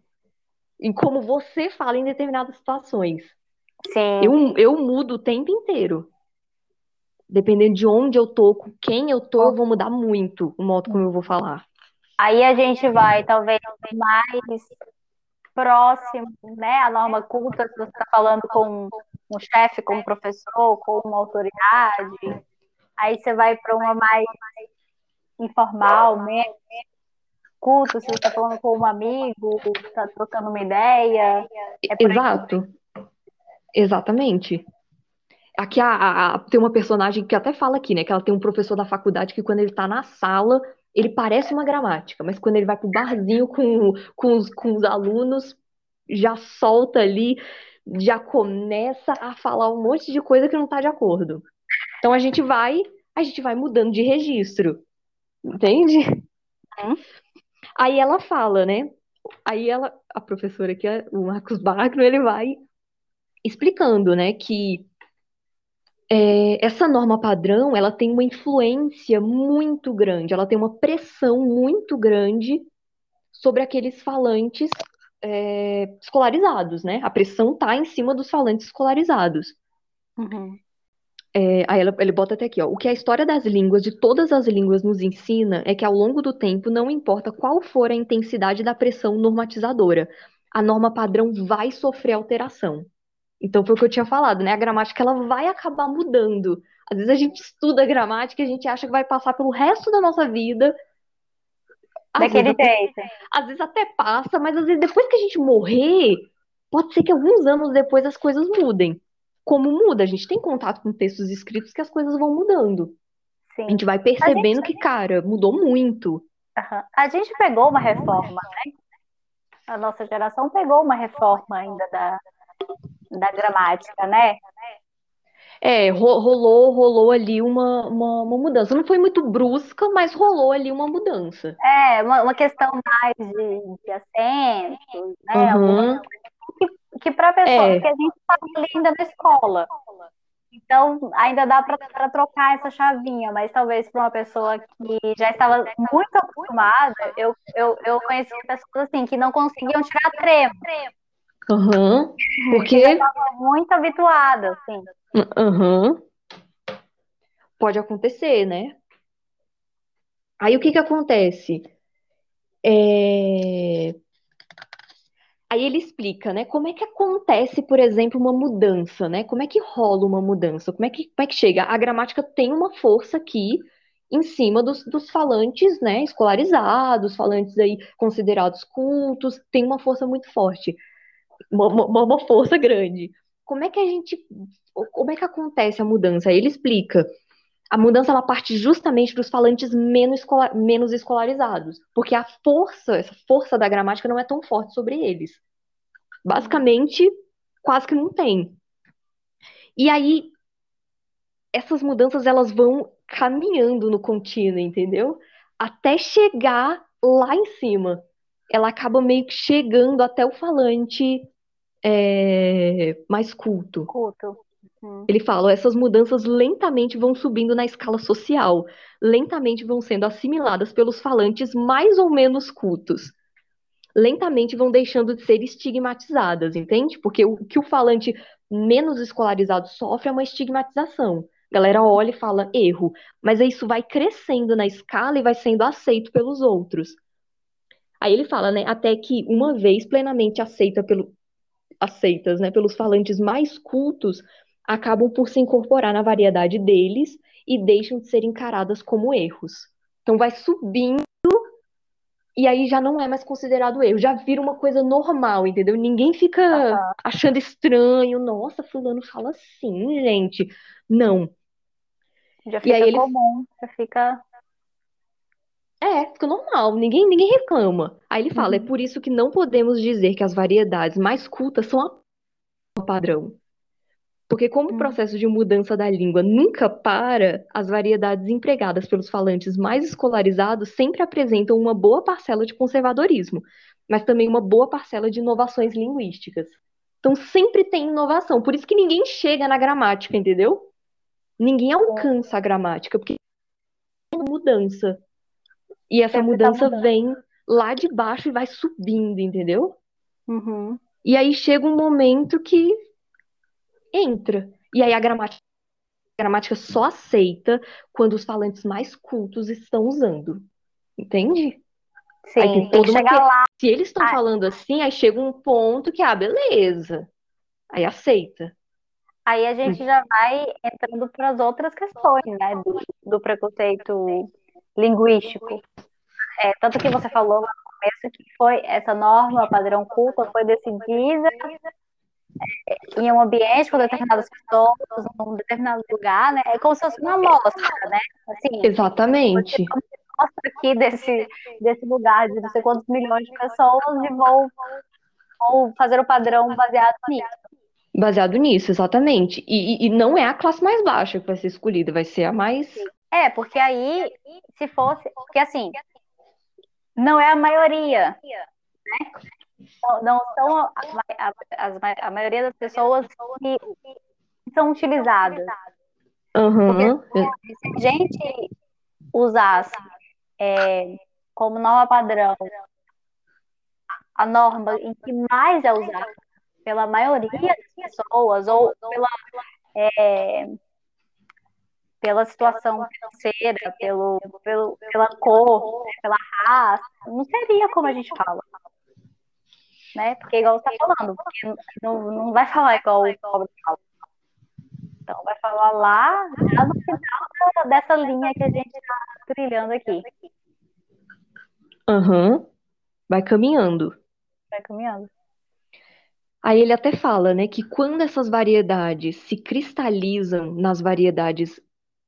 em como você fala em determinadas situações. sim. Eu, eu mudo o tempo inteiro. Dependendo de onde eu tô, com quem eu tô, eu vou mudar muito o modo como eu vou falar. Aí a gente vai, talvez, mais próximo, né? A norma culta, se você está falando com um chefe, com um professor, com uma autoridade. Aí você vai para uma mais informal, menos culto, se você está falando com um amigo, está trocando uma ideia. É por aí. Exato. Exatamente. Aqui a, a- a- tem uma personagem que até fala aqui, né? Que ela tem um professor da faculdade que quando ele tá na sala, ele parece uma gramática, mas quando ele vai pro barzinho com, com os, com os alunos, já solta ali, já começa a falar um monte de coisa que não tá de acordo. Então a gente vai, a gente vai mudando de registro. Entende? Uhum. Aí ela fala, né? Aí ela, a professora aqui, o Marcos Bagno, ele vai explicando, né, que é, essa norma padrão, ela tem uma influência muito grande, ela tem uma pressão muito grande sobre aqueles falantes é, escolarizados, né? A pressão tá em cima dos falantes escolarizados. Uhum. É, aí ela- ele bota até aqui, ó. O que a história das línguas, de todas as línguas, nos ensina é que ao longo do tempo, não importa qual for a intensidade da pressão normatizadora, a norma padrão vai sofrer alteração. Então foi o que eu tinha falado, né? A gramática ela vai acabar mudando. Às vezes a gente estuda a gramática e a gente acha que vai passar pelo resto da nossa vida. Às Daquele vezes jeito. às vezes até passa, mas às vezes depois que a gente morrer, pode ser que alguns anos depois as coisas mudem. Como muda? A gente tem contato com textos escritos que as coisas vão mudando. A Sim. gente vai percebendo que, cara, mudou muito. Aham. A gente pegou uma reforma, né? A nossa geração pegou uma reforma ainda da, da gramática, né? É, ro- rolou, rolou ali uma, uma, uma mudança. Não foi muito brusca, mas rolou ali uma mudança. É, uma, uma questão mais de, de acentos, né? Uhum. Que para a pessoa, É. porque a gente está ali ainda na escola. Então, ainda dá para trocar essa chavinha, mas talvez para uma pessoa que já estava muito acostumada, eu, eu, eu conheci pessoas assim que não conseguiam tirar tremo, Aham. Porque. estavam muito habituadas, assim. Aham. Pode acontecer, né? Aí o que que acontece? É, Aí ele explica, né? Como é que acontece, por exemplo, uma mudança, né? Como é que rola uma mudança? Como é que, como é que chega? A gramática tem uma força aqui em cima dos, dos falantes, né? Escolarizados, falantes aí considerados cultos, tem uma força muito forte, uma, uma, uma força grande. Como é que a gente, como é que acontece a mudança? Aí ele explica. A mudança ela parte justamente dos falantes menos, escola- menos escolarizados, porque a força, essa força da gramática não é tão forte sobre eles. Basicamente, quase que não tem. E aí, essas mudanças elas vão caminhando no contínuo, entendeu? Até chegar lá em cima. Ela acaba meio que chegando até o falante é, mais culto. Culto. Uhum. Ele fala, essas mudanças lentamente vão subindo na escala social, lentamente vão sendo assimiladas pelos falantes mais ou menos cultos. Lentamente vão deixando de ser estigmatizadas, entende? Porque o que o falante menos escolarizado sofre é uma estigmatização. A galera olha e fala erro, mas isso vai crescendo na escala e vai sendo aceito pelos outros. Aí ele fala, né, até que uma vez plenamente aceita pelo, aceitas, né, pelos falantes mais cultos, acabam por se incorporar na variedade deles e deixam de ser encaradas como erros. Então vai subindo e aí já não é mais considerado erro, já vira uma coisa normal, entendeu? Ninguém fica Aham. achando estranho, nossa, fulano fala assim, gente. Não. Já E fica aí ele comum, já fica. É, fica normal, ninguém, ninguém reclama. Aí ele fala, é Uhum. por isso que não podemos dizer que as variedades mais cultas são a padrão. Porque como o Hum. processo de mudança da língua nunca para, as variedades empregadas pelos falantes mais escolarizados sempre apresentam uma boa parcela de conservadorismo, mas também uma boa parcela de inovações linguísticas. Então sempre tem inovação, por isso que ninguém chega na gramática, entendeu? Ninguém alcança a gramática, porque tem mudança. E essa tá mudança mudando. vem lá de baixo e vai subindo, entendeu? Uhum. E aí chega um momento que entra. E aí a gramática, a gramática só aceita quando os falantes mais cultos estão usando. Entende? Sim, Aí tem tem que uma chegar lá. Se eles estão Ah. falando assim, aí chega um ponto que, ah, beleza. Aí aceita. Aí a gente já vai entrando para as outras questões, né, do, do preconceito linguístico. É, tanto que você falou no começo que foi essa norma padrão culta foi decidida em um ambiente com determinadas pessoas, num determinado lugar, né? É como se fosse uma amostra, né? Assim, Exatamente. amostra aqui desse, desse lugar de não sei quantos milhões de pessoas e vou, vou fazer o padrão baseado nisso. Baseado nisso, exatamente. E, e- e não é a classe mais baixa que vai ser escolhida, vai ser a mais. É, porque aí, se fosse. Porque assim, não é a maioria, né? Não, são a, a, as- a maioria das pessoas que são utilizadas. Aham. Se a gente usasse é, como norma padrão a norma em que mais é usada pela maioria das pessoas, ou pela, é, pela situação financeira, pelo, pelo, pela cor, pela raça, não seria como a gente fala. Né? Porque igual você está falando, porque não, não vai falar igual o pobre fala. Então vai falar lá, lá no final dessa linha que a gente está trilhando aqui. Aham. Vai caminhando. Vai caminhando. Aí ele até fala, né, que quando essas variedades se cristalizam nas variedades,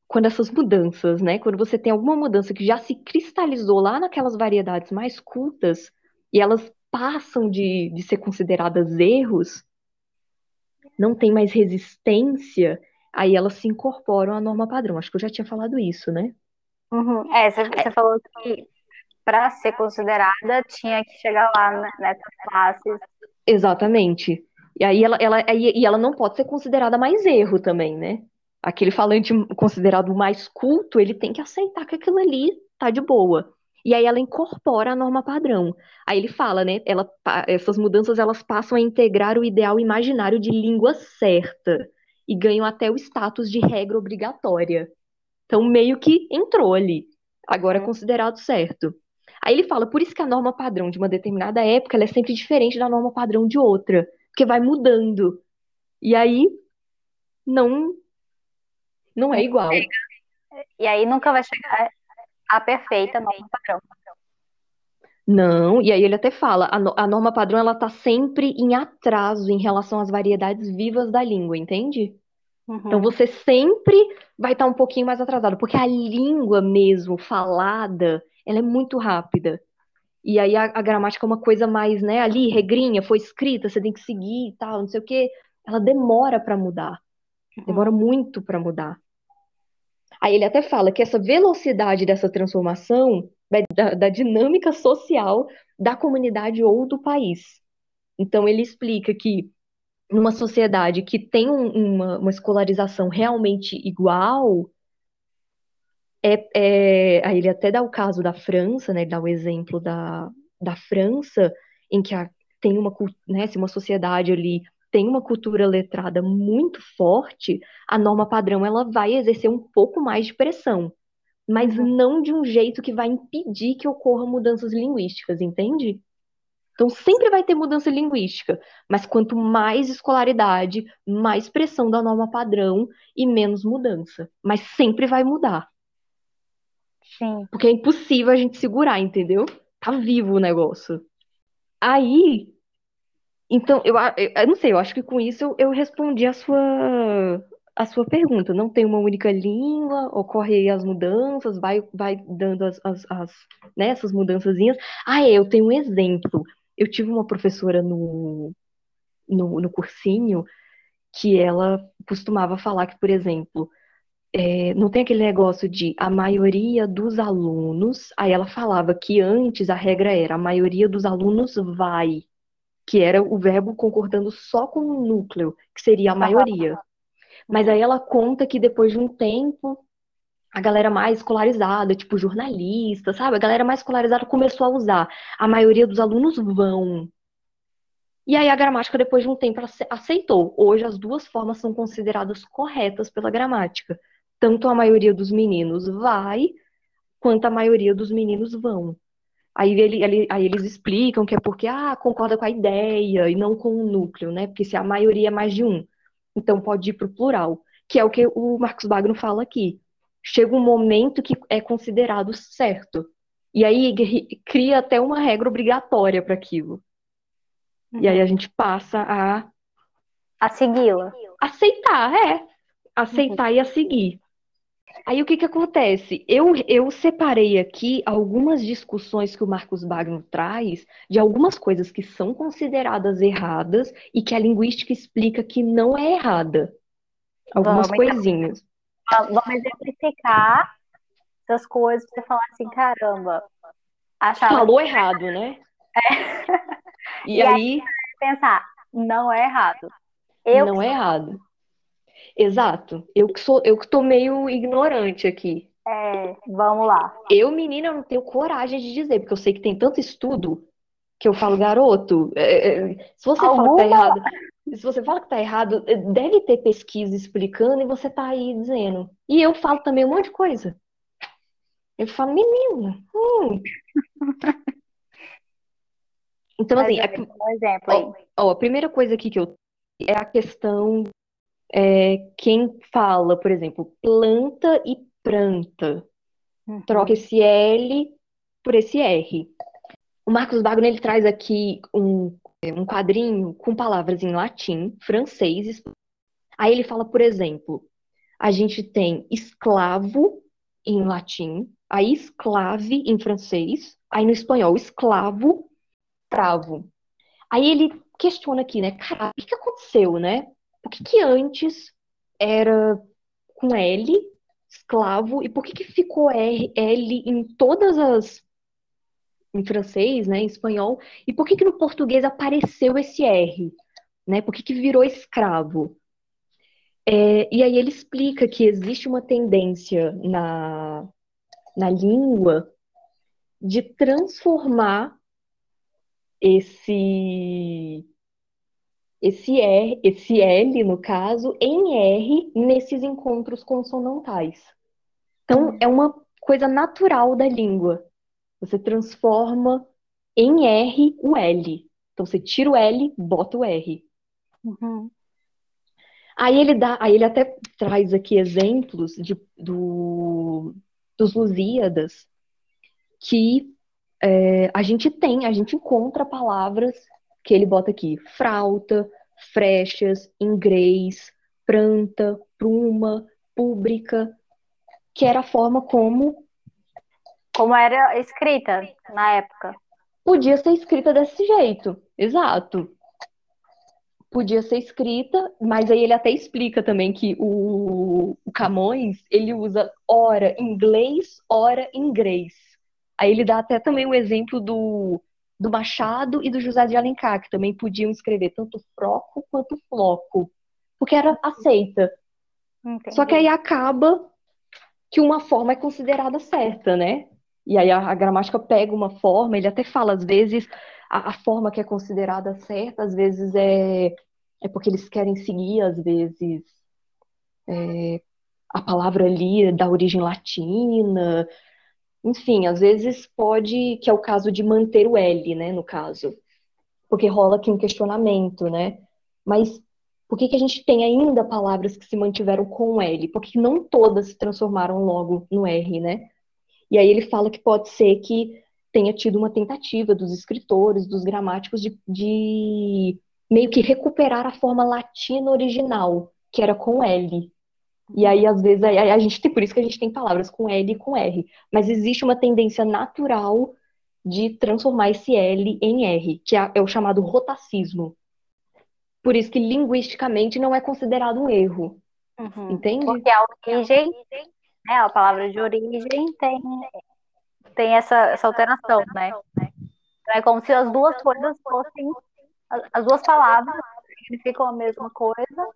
quando essas mudanças, né, quando você tem alguma mudança que já se cristalizou lá naquelas variedades mais cultas e elas passam de, de ser consideradas erros, não tem mais resistência, aí elas se incorporam à norma padrão. Acho que eu já tinha falado isso, né? Uhum. É, você, você falou que para ser considerada tinha que chegar lá né, nessas classes. Exatamente. E aí ela, ela, e ela não pode ser considerada mais erro também, né? Aquele falante considerado mais culto, ele tem que aceitar que aquilo ali tá de boa. E aí ela incorpora a norma padrão. Aí ele fala, né? Ela, essas mudanças elas passam a integrar o ideal imaginário de língua certa e ganham até o status de regra obrigatória. Então meio que entrou ali. Agora é considerado certo. Aí ele fala, por isso que a norma padrão de uma determinada época é sempre diferente da norma padrão de outra, porque vai mudando. E aí não não é igual. E aí nunca vai chegar a perfeita norma padrão. Não, e aí ele até fala, a, no- a norma padrão ela tá sempre em atraso em relação às variedades vivas da língua, entende? Então Uhum. você sempre vai estar um pouquinho mais atrasado, porque a língua mesmo falada, ela é muito rápida. E aí a, a gramática é uma coisa mais, né, ali, regrinha, foi escrita, você tem que seguir e tal, não sei o quê. Ela demora para mudar. Demora muito para mudar. Aí ele até fala que essa velocidade dessa transformação vai da, da dinâmica social da comunidade ou do país. Então ele explica que numa sociedade que tem um- uma, uma escolarização realmente igual, é, é- aí ele até dá o caso da França, né? Dá o exemplo da, da França, em que a- tem uma, né, uma sociedade ali tem uma cultura letrada muito forte, a norma padrão ela vai exercer um pouco mais de pressão, mas não de um jeito que vai impedir que ocorram mudanças linguísticas, entende? Então sempre vai ter mudança linguística, mas quanto mais escolaridade, mais pressão da norma padrão e menos mudança. Mas sempre vai mudar, Sim. porque é impossível a gente segurar, entendeu? tá vivo o negócio. Aí, então, eu, eu, eu não sei, eu acho que com isso eu, eu respondi a sua, a sua pergunta. Não tem uma única língua, ocorre as mudanças, vai, vai dando as, as, as né, essas mudançazinhas. Ah, é, eu tenho um exemplo. Eu tive uma professora no, no, no cursinho que ela costumava falar que, por exemplo, é, não tem aquele negócio de a maioria dos alunos. Aí ela falava que antes a regra era a maioria dos alunos vai, que era o verbo concordando só com o núcleo, que seria a maioria. Mas aí ela conta que depois de um tempo, a galera mais escolarizada, tipo jornalista, sabe? A galera mais escolarizada começou a usar. A maioria dos alunos vão. E aí a gramática, depois de um tempo, aceitou. Hoje as duas formas são consideradas corretas pela gramática tanto a maioria dos meninos vai, quanto a maioria dos meninos vão. Aí, ele, ele, aí eles explicam que é porque, ah, concorda com a ideia e não com o núcleo, né? Porque se a maioria é mais de um, então pode ir para o plural, que é o que o Marcos Bagno fala aqui. Chega um momento que é considerado certo. E aí cria até uma regra obrigatória para aquilo. Uhum. E aí a uhum. gente passa a. A segui-la. Aceitar, é. Aceitar uhum. e a seguir. Aí o que que acontece? Eu, eu separei aqui algumas discussões que o Marcos Bagno traz de algumas coisas que são consideradas erradas e que a linguística explica que não é errada. Algumas vamos, coisinhas. Então, vamos exemplificar essas coisas para falar assim, caramba. Falou errado, né? É. E, e aí, aí pensar, não é errado. Eu não é errado. Exato. Eu que sou, eu que tô meio ignorante aqui. É, vamos lá. Eu, menina, não tenho coragem de dizer, porque eu sei que tem tanto estudo que eu falo, garoto, é, é se você Alguma... fala que tá errado, se você fala que tá errado, é, deve ter pesquisa explicando e você tá aí dizendo. E eu falo também um monte de coisa. Eu falo, menina, hum. Então, assim, é, um exemplo aí. Ó, ó, a primeira coisa aqui que eu é a questão é, quem fala, por exemplo, planta e planta, uhum. troca esse L por esse R. O Marcos Bagno ele traz aqui um, um quadrinho com palavras em latim, francês. Aí ele fala, por exemplo, a gente tem escravo em latim, aí esclave em francês, aí no espanhol escravo, escravo. Aí ele questiona aqui, né? Cara, o que aconteceu, né? Por que, que antes era com L, escravo, e por que, que ficou R, L em todas as. em francês, né, em espanhol, e por que, que no português apareceu esse R? Né? Por que, que virou escravo? É, e aí ele explica que existe uma tendência na, na língua de transformar esse esse R, esse L, no caso, em R nesses encontros consonantais. Então, uhum. é uma coisa natural da língua. Você transforma em R o L. Então, você tira o L, bota o R. Uhum. Aí ele dá, aí ele até traz aqui exemplos de, do, dos Lusíadas que é, a gente tem, a gente encontra palavras que ele bota aqui frauta, frechas, inglês, pranta, pruma, pública, que era a forma como. Como era escrita na época. Podia ser escrita desse jeito, exato. Podia ser escrita, mas aí ele até explica também que o, o Camões ele usa ora inglês, ora inglês. Aí ele dá até também o exemplo do do Machado e do José de Alencar, que também podiam escrever tanto froco quanto floco, porque era aceita. Entendi. Só que aí acaba que uma forma é considerada certa, né? E aí a, a gramática pega uma forma, ele até fala, às vezes, a, a, forma que é considerada certa, às vezes é, é porque eles querem seguir, às vezes, é, a palavra ali da origem latina, enfim, às vezes pode, que é o caso de manter o L, né, no caso. Porque rola aqui um questionamento, né? Mas por que, que a gente tem ainda palavras que se mantiveram com L? Porque não todas se transformaram logo no R, né? E aí ele fala que pode ser que tenha tido uma tentativa dos escritores, dos gramáticos, de, de meio que recuperar a forma latina original, que era com L. E aí, às vezes, a, a gente tem, por isso que a gente tem palavras com L e com R. Mas existe uma tendência natural de transformar esse L em R, que é, é o chamado rotacismo. Por isso que linguisticamente não é considerado um erro. Uhum. Entende? Porque a origem, né, a palavra de origem tem, tem essa, essa alteração, né? É como se as duas coisas fossem, as duas palavras significam a mesma coisa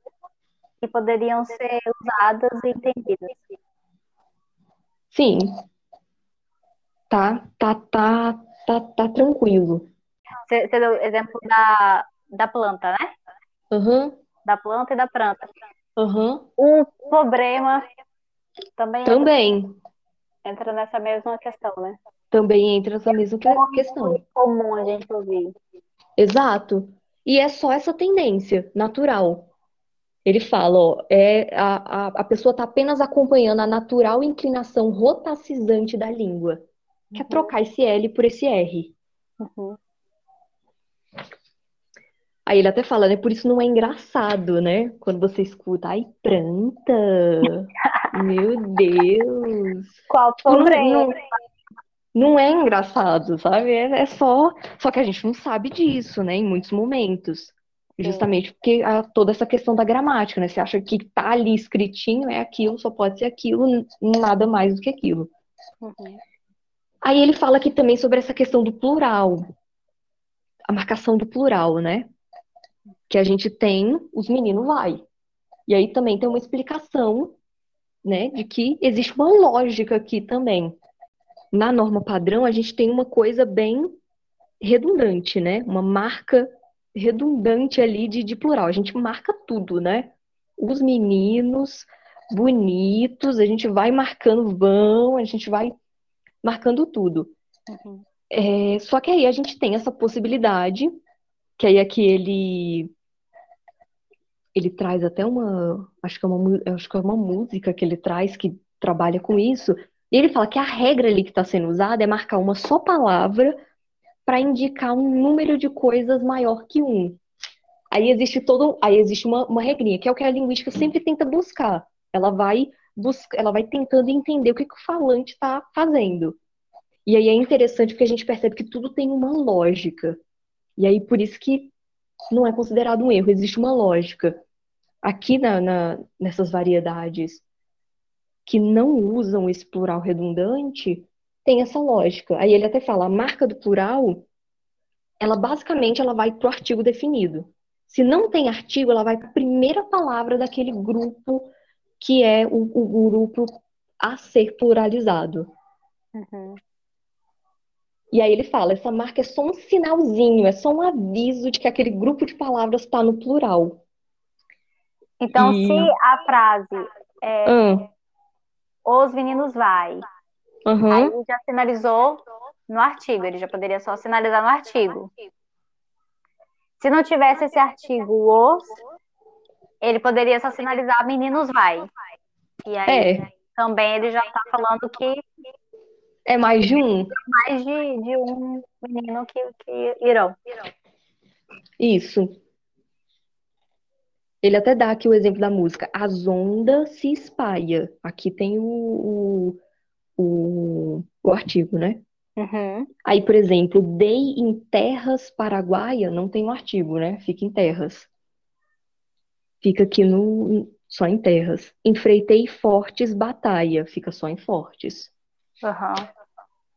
e poderiam ser usadas e entendidas. Sim. Tá, tá, tá, tá, tá tranquilo. Você, deu exemplo da, da planta, né? Uhum. Da planta e da planta. Uhum. O problema também, também. Entra, nessa mesma questão, né? Também entra nessa mesma questão. É comum a gente ouvir. Exato. E é só essa tendência natural. Ele fala, ó, é, a, a, a pessoa está apenas acompanhando a natural inclinação rotacizante da língua. Quer uhum. trocar esse L por esse R. Uhum. Aí ele até fala, né? Por isso não é engraçado, né? Quando você escuta, ai, planta. Meu Deus. Qual problema? Não, não, é engraçado, sabe? É, é, só. Só que a gente não sabe disso, né? Em muitos momentos. Justamente porque há toda essa questão da gramática, né? Você acha que tá ali escritinho, é aquilo, só pode ser aquilo, nada mais do que aquilo. Uhum. Aí ele fala aqui também sobre essa questão do plural. A marcação do plural, né? que a gente tem os meninos vai. E aí também tem uma explicação, né, de que existe uma lógica aqui também. Na norma padrão, a gente tem uma coisa bem redundante, né? Uma marca redundante ali de, de plural. A gente marca tudo, né? Os meninos bonitos, a gente vai marcando vão, a gente vai marcando tudo. Uhum. É, só que aí a gente tem essa possibilidade, que aí aqui ele ele traz até uma, acho que é uma, acho que é uma música que ele traz que trabalha com isso. E ele fala que a regra ali que está sendo usada é marcar uma só palavra para indicar um número de coisas maior que um. Aí existe todo, aí existe uma, uma regrinha, que é o que a linguística sempre tenta buscar. Ela vai busca, ela vai tentando entender o que, que o falante está fazendo. E aí é interessante porque a gente percebe que tudo tem uma lógica. E aí por isso que não é considerado um erro, existe uma lógica aqui na, na, nessas variedades que não usam esse plural redundante, tem essa lógica. Aí ele até fala, a marca do plural, ela basicamente ela vai para o artigo definido. Se não tem artigo, ela vai para a primeira palavra daquele grupo que é o, o grupo a ser pluralizado. Uhum. E aí ele fala, essa marca é só um sinalzinho, é só um aviso de que aquele grupo de palavras está no plural. Então, e... se a frase é hum. os meninos vai, uhum. aí já sinalizou no artigo, ele já poderia só sinalizar no artigo. Se não tivesse esse artigo os, ele poderia só sinalizar meninos vai. E aí é. também ele já está falando que é mais de um? Mais de, de um menino que, que irão. Isso. Ele até dá aqui o exemplo da música. As ondas se espalha. Aqui tem o, o, o artigo, né? Uhum. Aí, por exemplo, dei em terras paraguaia, não tem o um artigo, né? Fica em terras. Fica aqui no só em terras. Enfreitei fortes batalha, fica só em fortes. Uhum.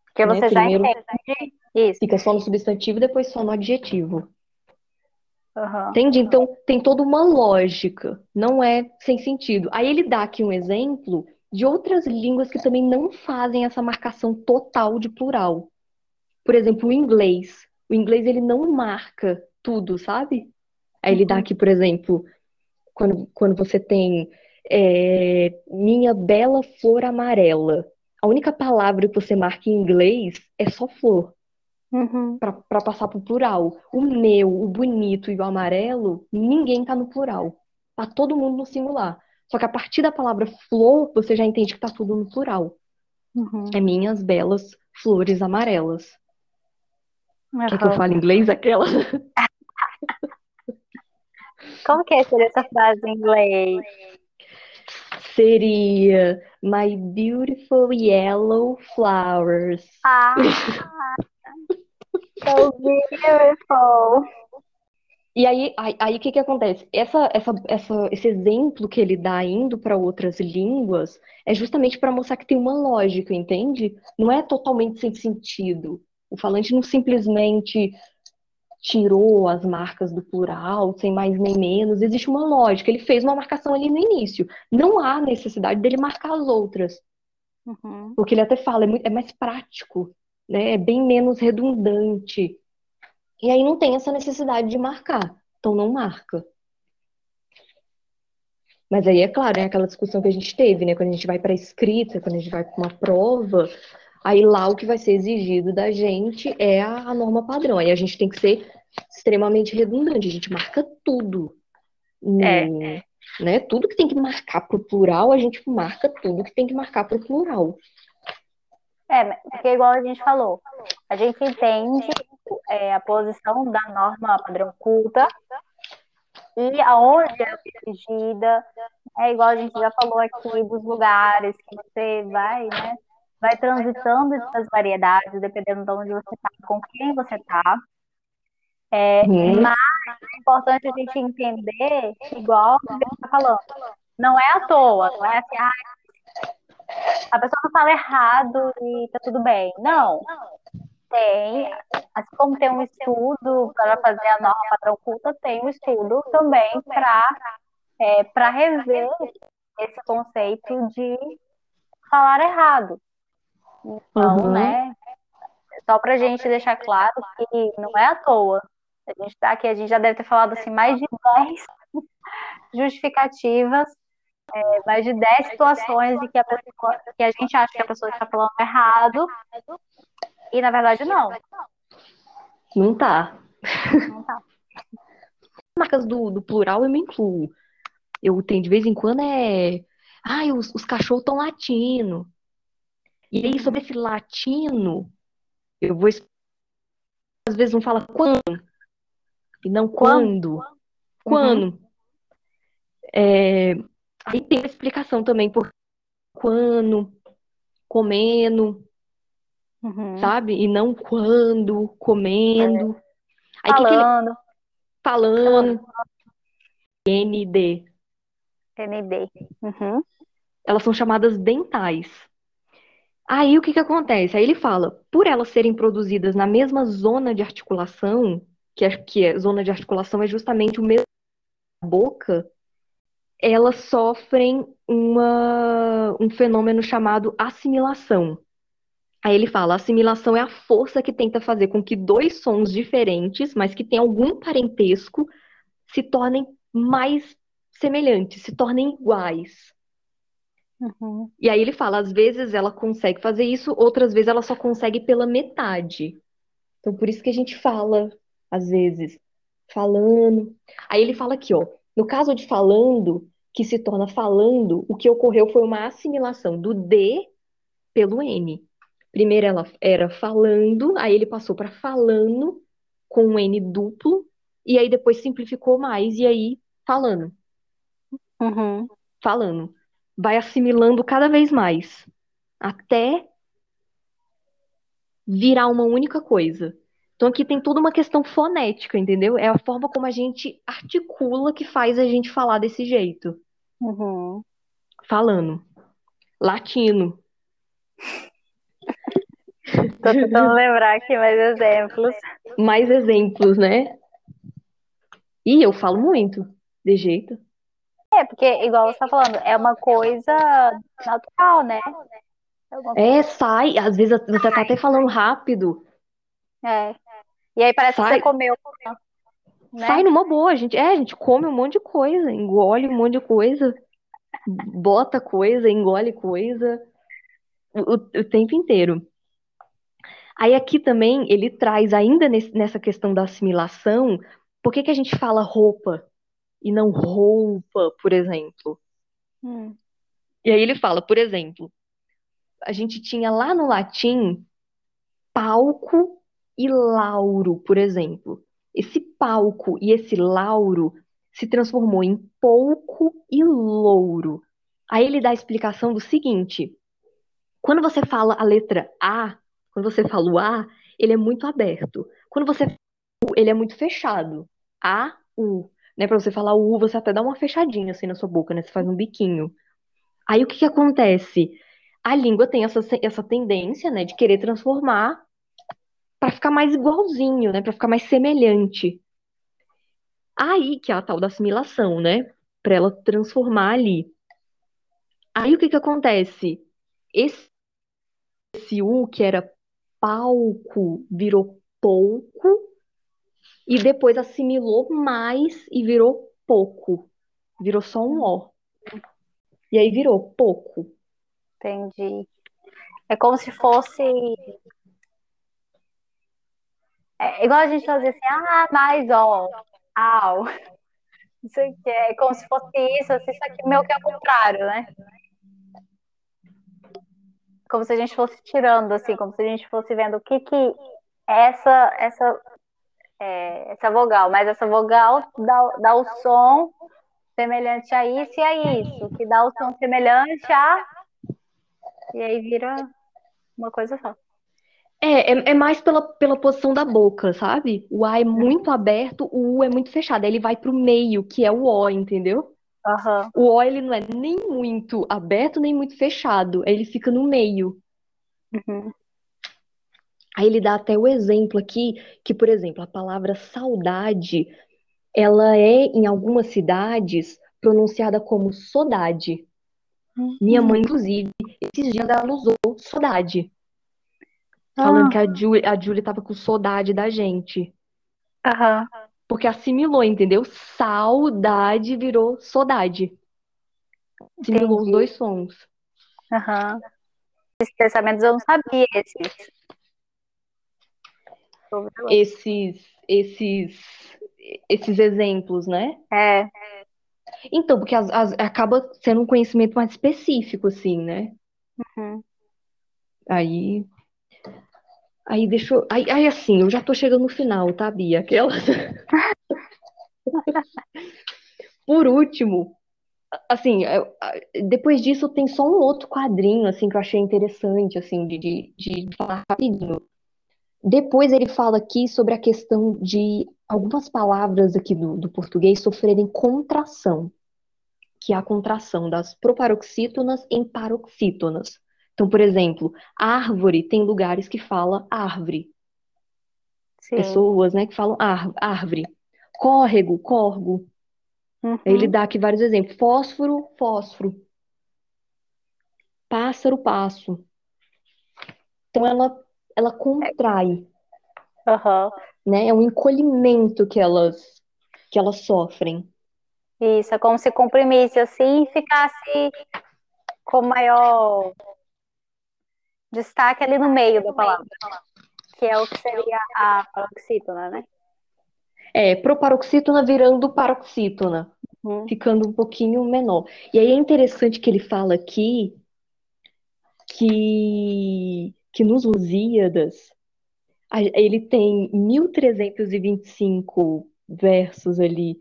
Porque né? você né? já Primeiro, entende isso. Fica só no substantivo e depois só no adjetivo. Uhum. Entende? Então tem toda uma lógica, não é sem sentido. Aí ele dá aqui um exemplo de outras línguas que também não fazem essa marcação total de plural. Por exemplo, o inglês. O inglês ele não marca tudo, sabe? Aí ele dá uhum. aqui, por exemplo, quando, quando você tem é, minha bela flor amarela. A única palavra que você marca em inglês é só flor uhum. para passar pro plural. O meu, o bonito e o amarelo, ninguém tá no plural. Tá todo mundo no singular. Só que a partir da palavra flor, você já entende que tá tudo no plural. Uhum. É minhas belas flores amarelas. Quer que eu fale inglês aquela? Como que seria essa frase em inglês? Seria My beautiful yellow flowers. Ah, so beautiful. E aí, aí, o que que acontece? Essa, essa, essa, esse exemplo que ele dá indo para outras línguas é justamente para mostrar que tem uma lógica, entende? Não é totalmente sem sentido. O falante não simplesmente tirou as marcas do plural, sem mais nem menos. Existe uma lógica. Ele fez uma marcação ali no início. Não há necessidade dele marcar as outras. Uhum. O que ele até fala é, muito, é mais prático, né? É bem menos redundante. E aí não tem essa necessidade de marcar. Então não marca. Mas aí é claro, é aquela discussão que a gente teve, né? Quando a gente vai para escrita, quando a gente vai para uma prova, aí lá o que vai ser exigido da gente é a, a norma padrão. Aí a gente tem que ser extremamente redundante, a gente marca tudo. É, No- é. Né? Tudo que tem que marcar pro plural, a gente marca tudo que tem que marcar pro plural. É, porque igual a gente falou, a gente entende é, a posição da norma padrão culta e aonde é exigida, é igual a gente já falou aqui dos lugares que você vai, né, vai transitando essas variedades, dependendo de onde você está, com quem você está. É, Uhum. mas é importante a gente entender, igual a gente está falando, não é à toa, não é assim, ah, a pessoa não fala errado e tá tudo bem. Não. Tem, assim como tem um estudo para fazer a norma padrão culta, tem um estudo também para é, para rever esse conceito de falar errado. Então, Uhum. né, só pra gente deixar claro que não é à toa. A gente tá aqui, a gente já deve ter falado assim mais de 10 justificativas é, mais de 10 situações em que a pessoa, que a gente acha que a pessoa está falando errado e na verdade não. Não tá. Não tá. marcas do, do plural eu me incluo. Eu tenho de vez em quando é. Ai, os, os cachorros estão latindo. E aí, sobre esse latino, eu vou. Às vezes não fala quando, e não quando. Quando. É, Aí tem a explicação também por quando, comendo, Uhum. sabe? E não quando, comendo. Aí o que que ele Falando, falando? ND. ND. Uhum. elas são chamadas dentais. Aí o que que acontece? Aí ele fala, por elas serem produzidas na mesma zona de articulação, que é, que é zona de articulação é justamente o mesmo boca, elas sofrem uma, um fenômeno chamado assimilação. Aí ele fala, assimilação é a força que tenta fazer com que dois sons diferentes, mas que têm algum parentesco, se tornem mais semelhantes, se tornem iguais. Uhum. E aí ele fala, às vezes ela consegue fazer isso, outras vezes ela só consegue pela metade. Então por isso que a gente fala, às vezes, falando. Aí ele fala aqui, ó, no caso de falando, que se torna falando, o que ocorreu foi uma assimilação do D pelo N. Primeiro ela era falando, aí ele passou para falando com um N duplo, e aí depois simplificou mais, e aí falando Uhum. falando. Vai assimilando cada vez mais, até virar uma única coisa. Então aqui tem toda uma questão fonética, entendeu? É a forma como a gente articula que faz a gente falar desse jeito. Uhum. Falando. Latino. Tô tentando lembrar aqui mais exemplos. Mais exemplos, né? E eu falo muito, de jeito. É, porque, igual você tá falando, é uma coisa natural, né? É sai. Às vezes você tá até falando rápido. É. E aí parece que Sai. você comeu, né? Sai numa boa, a gente, é, a gente come um monte de coisa, engole um monte de coisa, bota coisa, engole coisa, o, o- o tempo inteiro. Aí aqui também ele traz, ainda nesse- nessa questão da assimilação, por que que a gente fala roupa e não roupa, por exemplo? Hum. E aí ele fala, por exemplo, a gente tinha lá no latim palco e lauro, por exemplo. Esse palco e esse lauro se transformou em pouco e louro. Aí ele dá a explicação do seguinte: quando você fala a letra A, quando você fala o A, ele é muito aberto. Quando você fala U, ele é muito fechado. A, U. Né? Para você falar o U, você até dá uma fechadinha assim na sua boca, né? Você faz um biquinho. Aí o que que acontece? A língua tem essa, essa tendência, né, de querer transformar para ficar mais igualzinho, né, para ficar mais semelhante. Aí que é a tal da assimilação, né, para ela transformar ali. Aí o que que acontece? Esse, esse U que era palco virou pouco e depois assimilou mais e virou pouco. Virou só um O. E aí virou pouco. Entendi. É como se fosse. É igual a gente fazia assim, ah, mais ó, au. Isso aqui é como se fosse isso, assim, isso aqui meu que é o contrário, né? Como se a gente fosse tirando, assim, como se a gente fosse vendo o que que essa, essa, é, essa vogal, mas essa vogal dá, dá o som semelhante a isso e a isso, que dá o som semelhante a. E aí vira uma coisa só. É, é, é mais pela, pela posição da boca, sabe? O A é muito aberto, o U é muito fechado. Aí ele vai pro meio, que é o O, entendeu? Aham. O O ele não é nem muito aberto, nem muito fechado. Ele fica no meio. Uhum. Aí ele dá até o exemplo aqui, que, por exemplo, a palavra saudade, ela é, em algumas cidades, pronunciada como sodade. Minha mãe, inclusive, esses dias ela usou saudade. Falando Ah. que a Julie, a Julie tava com saudade da gente. Aham. Porque assimilou, entendeu? Saudade virou sodade. Assimilou os Entendi. dois sons. Aham. Esses pensamentos eu não sabia esses. Esses, esses, esses exemplos, né? É, Então, porque as- as- acaba sendo um conhecimento mais específico, assim, né? uhum. Aí, aí deixa eu, aí, aí assim, eu já tô chegando no final, tá, Bia? Aquela. Por último, assim, depois disso tem só um outro quadrinho, assim, que eu achei interessante, assim, de, de, de falar rapidinho. Depois ele fala aqui sobre a questão de algumas palavras aqui do, do português sofrerem contração, que é a contração das proparoxítonas em paroxítonas. Então, por exemplo, árvore tem lugares que fala árvore, Sim. pessoas, né, que falam ár- árvore. Córrego, corgo. Uhum. Ele dá aqui vários exemplos. Fósforo, fósforo. Pássaro, passo. Então ela ela contrai, Aham. né? É um encolhimento que elas que elas sofrem. Isso, é como se comprimisse assim e ficasse com maior destaque ali no meio da palavra, que é o que seria a paroxítona, né? É, proparoxítona virando paroxítona, Uhum. ficando um pouquinho menor. E aí é interessante que ele fala aqui que, que nos Lusíadas ele tem 1325 versos ali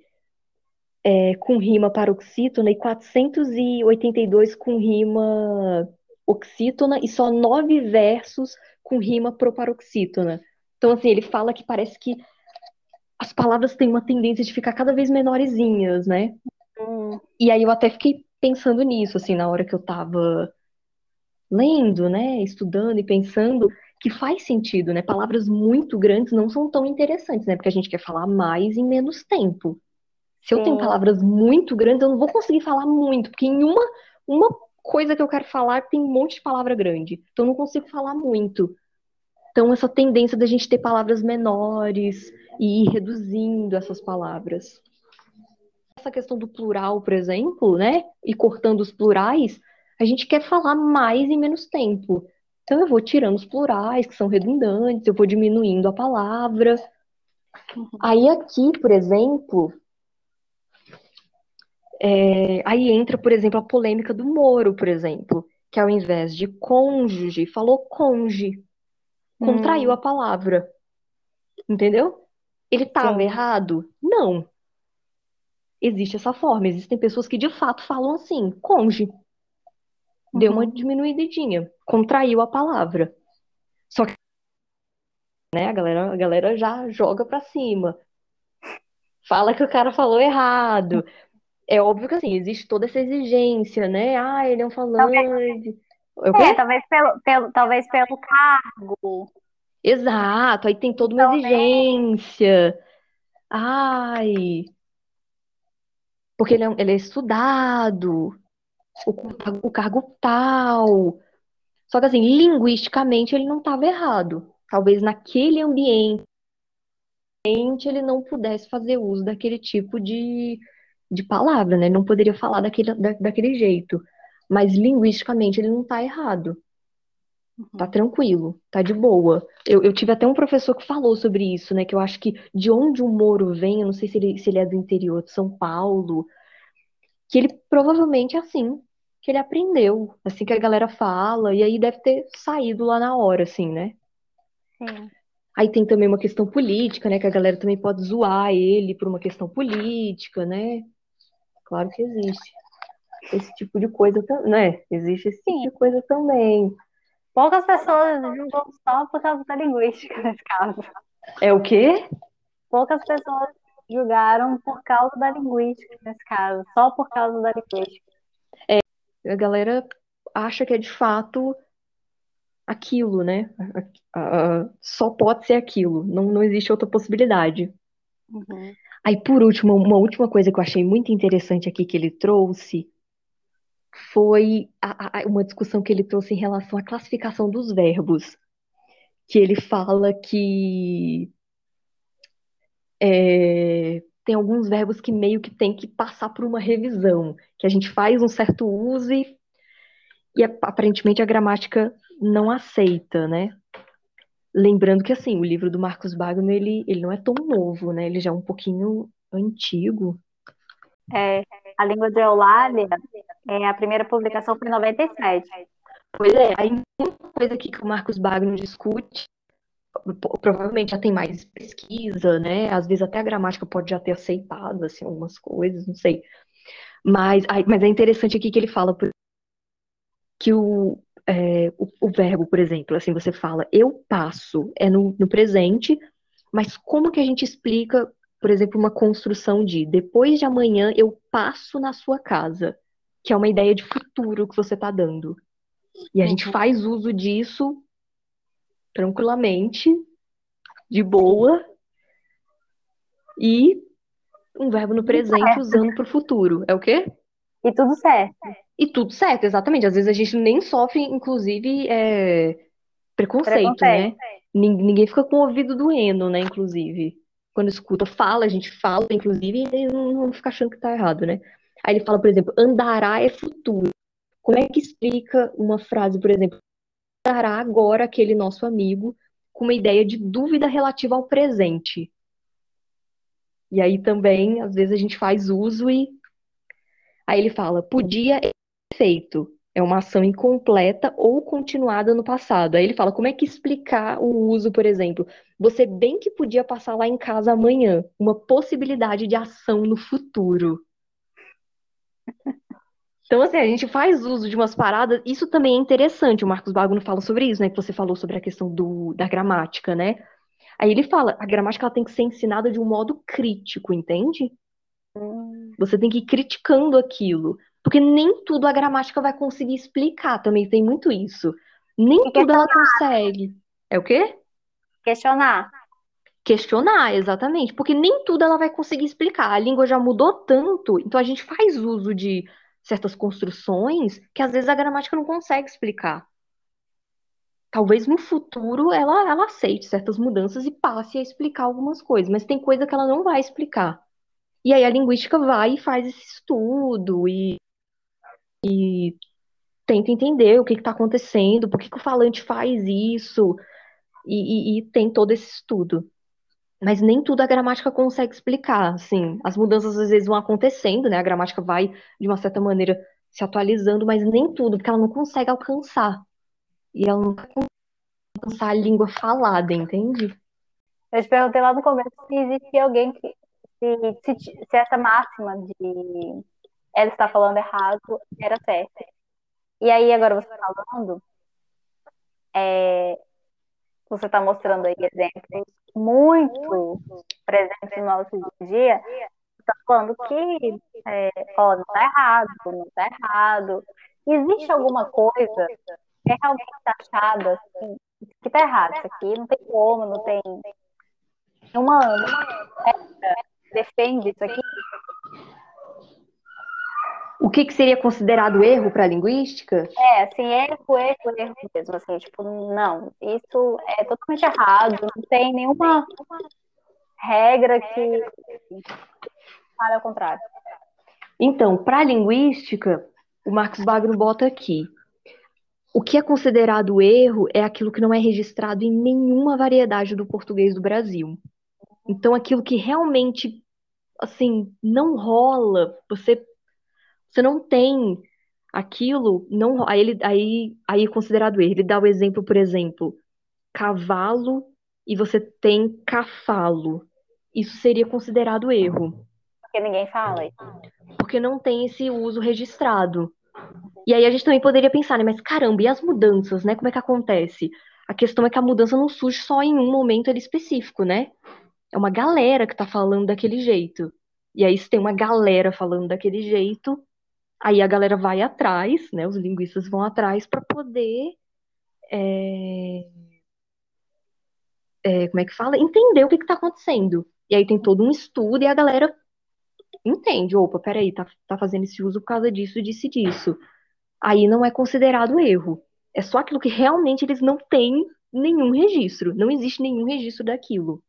é, com rima paroxítona e 482 com rima oxítona e só nove versos com rima proparoxítona. Então, assim, ele fala que parece que as palavras têm uma tendência de ficar cada vez menorzinhas, né? Hum, E aí eu até fiquei pensando nisso, assim, na hora que eu tava lendo, né, estudando e pensando que faz sentido, né? Palavras muito grandes não são tão interessantes, né? Porque a gente quer falar mais em menos tempo. Se eu tenho palavras muito grandes, eu não vou conseguir falar muito, porque em uma, uma coisa que eu quero falar tem um monte de palavra grande. Então eu não consigo falar muito. Então essa tendência da gente ter palavras menores e ir reduzindo essas palavras. Essa questão do plural, por exemplo, né? E cortando os plurais, a gente quer falar mais em menos tempo. Então eu vou tirando os plurais, que são redundantes, eu vou diminuindo a palavra. Aí aqui, por exemplo, é, aí entra, por exemplo, a polêmica do Moro, por exemplo, que ao invés de cônjuge, falou conge, contraiu a palavra. Entendeu? Ele estava Sim. errado? Não. Existe essa forma. Existem pessoas que de fato falam assim, conge. Deu uma Uhum. diminuidinha, contraiu a palavra. Só que, né, a galera, a galera já joga pra cima. Fala que o cara falou errado. É óbvio que assim, existe toda essa exigência, né? Ah, ele é um falante. É o É, quê? talvez pelo, pelo, talvez pelo cargo. Exato, aí tem toda uma Então, né? exigência. Ai, porque ele é, ele é estudado, o, o cargo tal. Só que assim, linguisticamente ele não estava errado. Talvez naquele ambiente ele não pudesse fazer uso daquele tipo de, de palavra, né? Ele não poderia falar daquele, da- daquele jeito. Mas linguisticamente ele não está errado. Tá tranquilo, tá de boa. Eu, eu tive até um professor que falou sobre isso, né? Que eu acho que de onde o Moro vem, eu não sei se ele, se ele é do interior de São Paulo, que ele provavelmente é assim, que ele aprendeu, assim que a galera fala, e aí deve ter saído lá na hora, assim, né? Sim. Aí tem também uma questão política, né? Que a galera também pode zoar ele por uma questão política, né? Claro que existe. Esse tipo de coisa, né? Existe esse tipo Sim. de coisa também. Poucas pessoas julgam só por causa da linguística nesse caso. É o quê? Poucas pessoas julgaram por causa da linguística nesse caso, só por causa da linguística. A galera acha que é de fato aquilo, né? Só pode ser aquilo, não, não existe outra possibilidade. Uhum. Aí, por último, uma última coisa que eu achei muito interessante aqui que ele trouxe foi a- a- uma discussão que ele trouxe em relação à classificação dos verbos. Que ele fala que é, tem alguns verbos que meio que tem que passar por uma revisão, que a gente faz um certo uso e, e aparentemente a gramática não aceita, né? Lembrando que, assim, o livro do Marcos Wagner, ele, ele não é tão novo, né? Ele já é um pouquinho antigo. É, a língua de Eulália, é, a primeira publicação foi em 97. Pois é, aí muita coisa aqui que o Marcos Wagner discute, provavelmente já tem mais pesquisa, né? Às vezes até a gramática pode já ter aceitado, assim, algumas coisas, não sei. Mas, aí- mas é interessante aqui que ele fala que o, é, o, o verbo, por exemplo, assim, você fala eu passo, é no, no presente, mas como que a gente explica, por exemplo, uma construção de depois de amanhã eu passo na sua casa, que é uma ideia de futuro que você está dando. E a gente Uhum. faz uso disso tranquilamente, de boa, e um verbo no presente usando para o futuro. É o quê? E tudo certo. E tudo certo, exatamente. Às vezes a gente nem sofre, inclusive, é, preconceito, Preconceito. né? Nin- Ninguém fica com o ouvido doendo, né? Inclusive. Quando escuta, fala, a gente fala, inclusive, e não, não fica achando que tá errado, né? Aí ele fala, por exemplo, andará é futuro. Como é que explica uma frase, por exemplo, andará agora aquele nosso amigo com uma ideia de dúvida relativa ao presente? E aí também, às vezes, a gente faz uso e. Aí ele fala, podia é feito. É uma ação incompleta ou continuada no passado. Aí ele fala, como é que explicar o uso, por exemplo? Você bem que podia passar lá em casa amanhã. Uma possibilidade de ação no futuro. Então, assim, a gente faz uso de umas paradas. Isso também é interessante. O Marcos Wagner fala sobre isso, né? Que você falou sobre a questão do, da gramática, né? Aí ele fala, a gramática ela tem que ser ensinada de um modo crítico, entende? Hum, Você tem que ir criticando aquilo. Porque nem tudo a gramática vai conseguir explicar. Também tem muito isso. Nem E tudo ela consegue. É o quê? Questionar. Questionar, exatamente. Porque nem tudo ela vai conseguir explicar. A língua já mudou tanto, então a gente faz uso de certas construções que às vezes a gramática não consegue explicar. Talvez no futuro ela, ela aceite certas mudanças e passe a explicar algumas coisas, mas tem coisa que ela não vai explicar. E aí a linguística vai e faz esse estudo e, e tenta entender o que está acontecendo, por que que o falante faz isso, e, e- e tem todo esse estudo. Mas nem tudo a gramática consegue explicar, assim. As mudanças às vezes vão acontecendo, né? A gramática vai, de uma certa maneira, se atualizando, mas nem tudo, porque ela não consegue alcançar. E ela não consegue alcançar a língua falada, entende? Eu te perguntei lá no começo se existia alguém que. Se, se, se essa máxima de ela está falando errado era certa. E aí, agora você falando, é, você está mostrando aí exemplos muito presentes no nosso dia está falando que é, ó, não está errado, não está errado. Existe alguma coisa que é realmente taxada assim, que está errado isso aqui, não tem como, não tem uma, uma defende isso aqui. O que, que seria considerado erro para a linguística? É, assim, erro, erro, erro mesmo, assim, tipo, não, isso é totalmente errado, não tem nenhuma regra que fale ao contrário. Então, para a linguística, o Marcos Bagno bota aqui. O que é considerado erro é aquilo que não é registrado em nenhuma variedade do português do Brasil. Então, aquilo que realmente, assim, não rola, você você não tem aquilo, não, aí ele aí aí é considerado erro. Ele dá o exemplo, por exemplo, cavalo e você tem cafalo. Isso seria considerado erro. Porque ninguém fala isso. Porque não tem esse uso registrado. E aí a gente também poderia pensar, né? Mas caramba, e as mudanças, né? Como é que acontece? A questão é que a mudança não surge só em um momento ali específico, né? É uma galera que tá falando daquele jeito. E aí, se tem uma galera falando daquele jeito, Aí a galera vai atrás, né? Os linguistas vão atrás para poder. É... É, como é que fala? Entender o que está acontecendo. E aí tem todo um estudo e a galera entende. Opa, peraí, tá, tá fazendo esse uso por causa disso, disso e disso. Aí não é considerado erro. É só aquilo que realmente eles não têm nenhum registro. Não existe nenhum registro daquilo.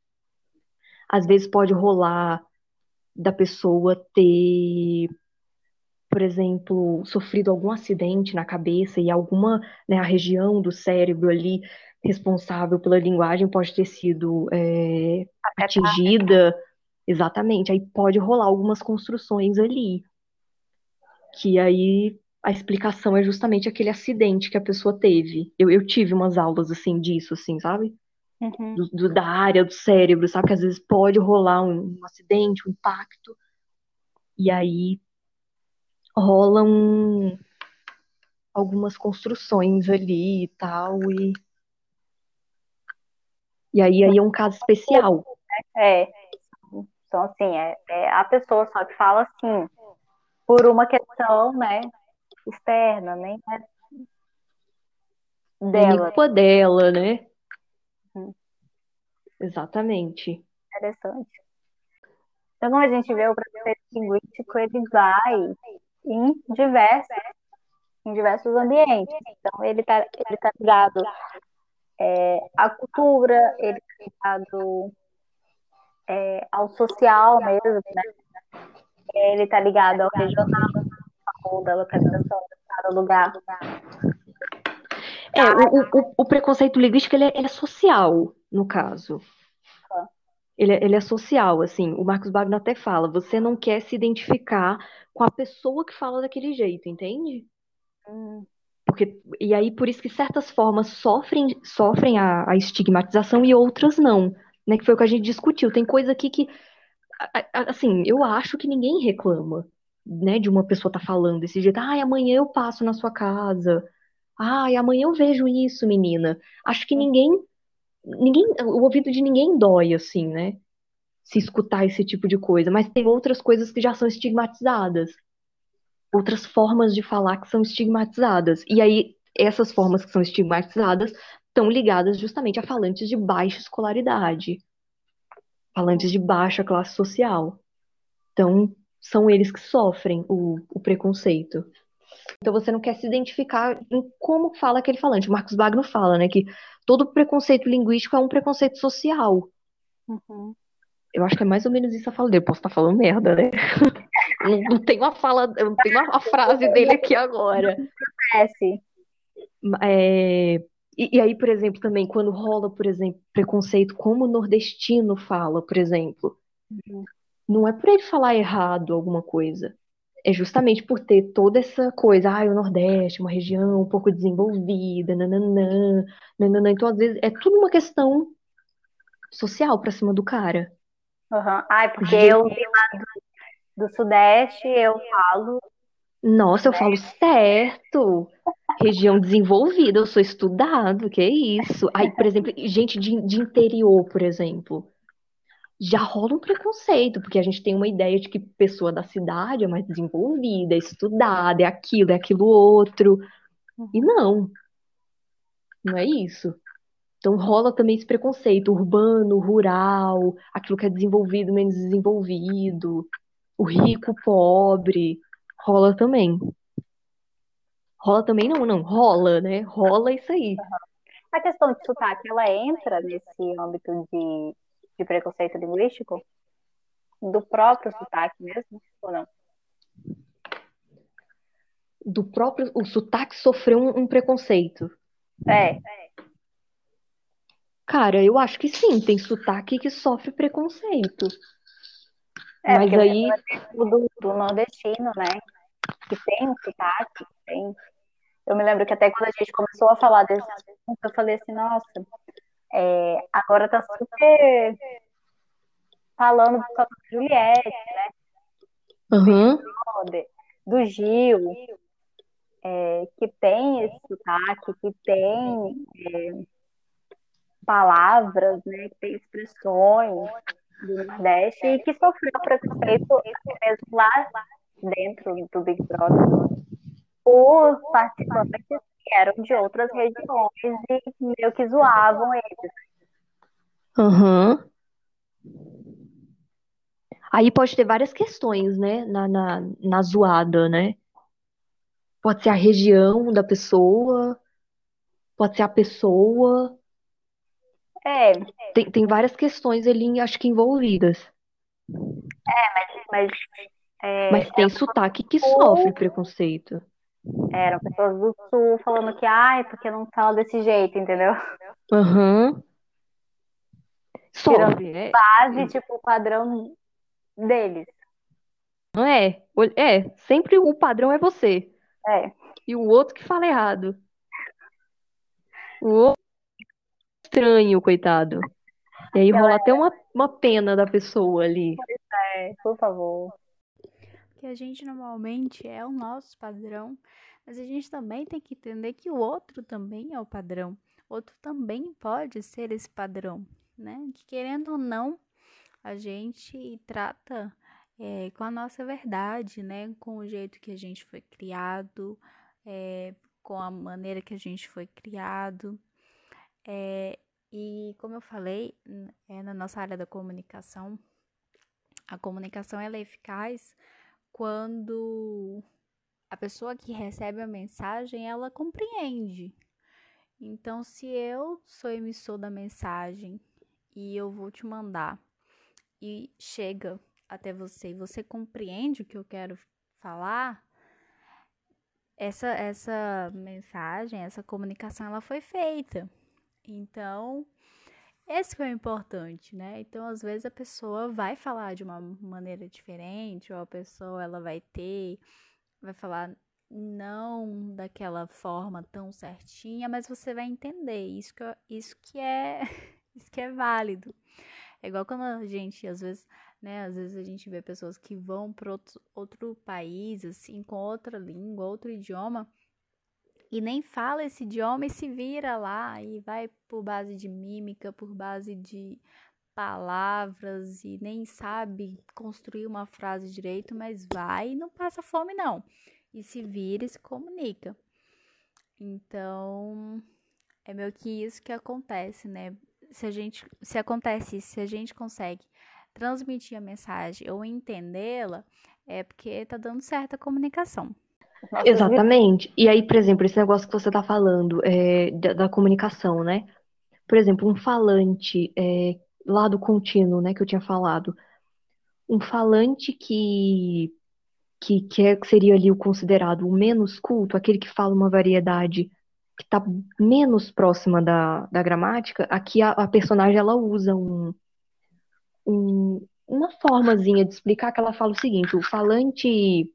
Às vezes pode rolar da pessoa ter por exemplo, sofrido algum acidente na cabeça e alguma, né, a região do cérebro ali responsável pela linguagem pode ter sido é, atingida. Exatamente, aí pode rolar algumas construções ali. Que aí a explicação é justamente aquele acidente que a pessoa teve. Eu, eu tive umas aulas assim disso, assim, sabe? Uhum. Do, do, da área do cérebro, sabe? Que às vezes pode rolar um, um acidente, um impacto, e aí rolam algumas construções ali e tal, e, e aí, aí é um caso especial. É, então assim, é, é a pessoa só que fala assim, por uma questão, né, externa, nem é dela. culpa dela, né? Hum. Exatamente. Interessante. Então, como a gente vê, o processo linguístico, ele vai em diversos, em diversos ambientes. Então, ele está ele tá ligado é, à cultura, ele está ligado é, ao social mesmo, né? Ele está ligado ao regional, ao da localização cada lugar. É, o, o, o preconceito linguístico ele é, ele é social, no caso. Ele, é, ele é social, assim. O Marcos Bagno até fala: você não quer se identificar com a pessoa que fala daquele jeito, entende? Hum. Porque, e aí, por isso que certas formas sofrem, sofrem a, a, estigmatização e outras não. Né? Que foi o que a gente discutiu. Tem coisa aqui que, assim, eu acho que ninguém reclama, né? De uma pessoa estar tá falando desse jeito. Ai, amanhã eu passo na sua casa. Ai, amanhã eu vejo isso, menina. Acho que ninguém, ninguém, o ouvido de ninguém dói, assim, né? se escutar esse tipo de coisa, mas tem outras coisas que já são estigmatizadas. Outras formas de falar que são estigmatizadas. E aí, essas formas que são estigmatizadas estão ligadas justamente a falantes de baixa escolaridade, falantes de baixa classe social. Então, são eles que sofrem o, o preconceito. Então, você não quer se identificar em como fala aquele falante. O Marcos Bagno fala, né, que todo preconceito linguístico é um preconceito social. Uhum. Eu acho que é mais ou menos isso a fala dele. Posso estar falando merda, né? Não, não tem uma fala, não tem uma, frase dele aqui agora. Acontece. É, e, e, aí, por exemplo, também, quando rola, por exemplo, preconceito, como o nordestino fala, por exemplo, uhum. não é por ele falar errado alguma coisa. É justamente por ter toda essa coisa, ah, o Nordeste, uma região um pouco desenvolvida, nananã, nananã. Então, às vezes, é tudo uma questão social pra cima do cara. Uhum. Ai, porque eu vim lá do, do Sudeste, eu falo. Nossa, eu falo certo. Região desenvolvida, eu sou estudado, que isso. Aí, por exemplo, gente de, de interior, por exemplo. Já rola um preconceito, porque a gente tem uma ideia de que pessoa da cidade é mais desenvolvida, é estudada, é aquilo, é aquilo outro. E não. Não é isso. Então rola também esse preconceito urbano, rural, aquilo que é desenvolvido, menos desenvolvido, o rico, pobre, rola também. Rola também não, não, rola, né? Rola isso aí. A questão de sotaque, ela entra nesse âmbito de, de preconceito linguístico? Do próprio sotaque mesmo, ou não? Do próprio, o sotaque sofreu um, um preconceito. É, Cara, eu acho que sim, tem sotaque que sofre preconceito. é Mas aí, o do, do nordestino, né? Que tem um sotaque, tem. Eu me lembro que até quando a gente começou a falar desse assunto, eu falei assim, nossa, é, agora tá super falando por causa do Juliette, aham, Brother, do Gil, é, que tem esse sotaque, que tem palavras, né, que tem expressões do Nordeste e que sofreu preconceito mesmo lá dentro do Big Brother por participantes que eram de outras regiões e meio que zoavam eles. aham. Aí pode ter várias questões, né, na, na, na zoada, né? Pode ser a região da pessoa, pode ser a pessoa. É, Tem, tem várias questões ali, acho que envolvidas. mas é, Mas tem sotaque que sofre preconceito. Eram pessoas do Sul falando que, ai, porque não fala desse jeito, entendeu? Aham. Sofre, é, Base, tipo, o padrão deles. não é? É, sempre o padrão é você. É. E o outro que fala errado. O outro estranho, coitado. E aí rola até uma, uma pena da pessoa ali. É, por favor. Que a gente normalmente é o nosso padrão, mas a gente também tem que entender que o outro também é o padrão. Outro também pode ser esse padrão, né? Que querendo ou não, a gente trata é, com a nossa verdade, né? Com o jeito que a gente foi criado, é, com a maneira que a gente foi criado. É, e como eu falei, é, na nossa área da comunicação, a comunicação ela é eficaz quando a pessoa que recebe a mensagem ela compreende. Então, se eu sou emissor da mensagem e eu vou te mandar e chega até você e você compreende o que eu quero falar, essa essa mensagem, essa comunicação ela foi feita. Então, esse que é o importante, né? Então, às vezes a pessoa vai falar de uma maneira diferente, ou a pessoa ela vai ter, vai falar não daquela forma tão certinha, mas você vai entender. Isso que, isso que é, isso que é válido. É igual quando a gente, às vezes, né? Às vezes a gente vê pessoas que vão para outro, outro país, assim, com outra língua, outro idioma e nem fala esse idioma e se vira lá e vai por base de mímica, por base de palavras e nem sabe construir uma frase direito, mas vai e não passa fome não. E se vira e se comunica. Então, é meio que isso que acontece, né? Se a gente, se acontece isso, se a gente consegue transmitir a mensagem ou entendê-la, é porque tá dando certo a comunicação. Exatamente. E aí, por exemplo, esse negócio que você tá falando é, da, da comunicação, né? Por exemplo, um falante é, lá do contínuo, né, que eu tinha falado. Um falante que, que, que é- seria ali o considerado o menos culto, aquele que fala uma variedade que está menos próxima da, da gramática, aqui a, a personagem ela usa um, um- uma formazinha de explicar que ela fala o seguinte: o falante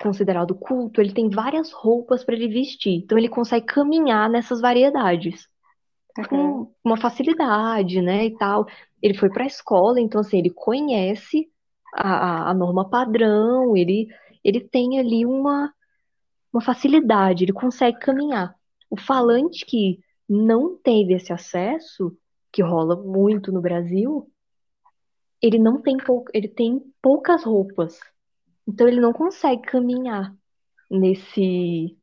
considerado culto, ele tem várias roupas para ele vestir, então ele consegue caminhar nessas variedades. com uma facilidade, né, e tal. Ele foi para a escola, então assim, ele conhece a, a norma padrão, ele, ele tem ali uma, uma facilidade, ele consegue caminhar. O falante que não teve esse acesso, que rola muito no Brasil, ele não tem pou, ele tem poucas roupas. Então ele não consegue caminhar nesse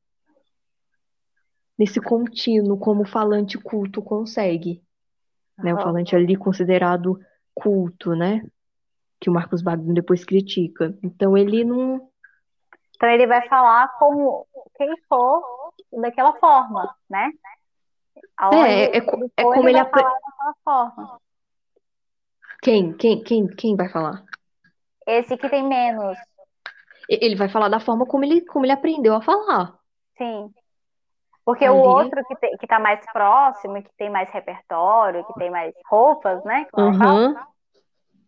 nesse contínuo como o falante culto consegue. Né? O falante ali considerado culto, né? Que o Marcos Bagno depois critica. Então ele não. Então ele vai falar como quem for daquela forma, né? É, é, é, é como ele, ele apre... forma. Quem? Quem? Quem? Quem vai falar? Esse que tem menos. Ele vai falar da forma como ele, como ele aprendeu a falar. Sim. Porque Ali... o outro que, te, que tá mais próximo, que tem mais repertório, que tem mais roupas, né? Uhum.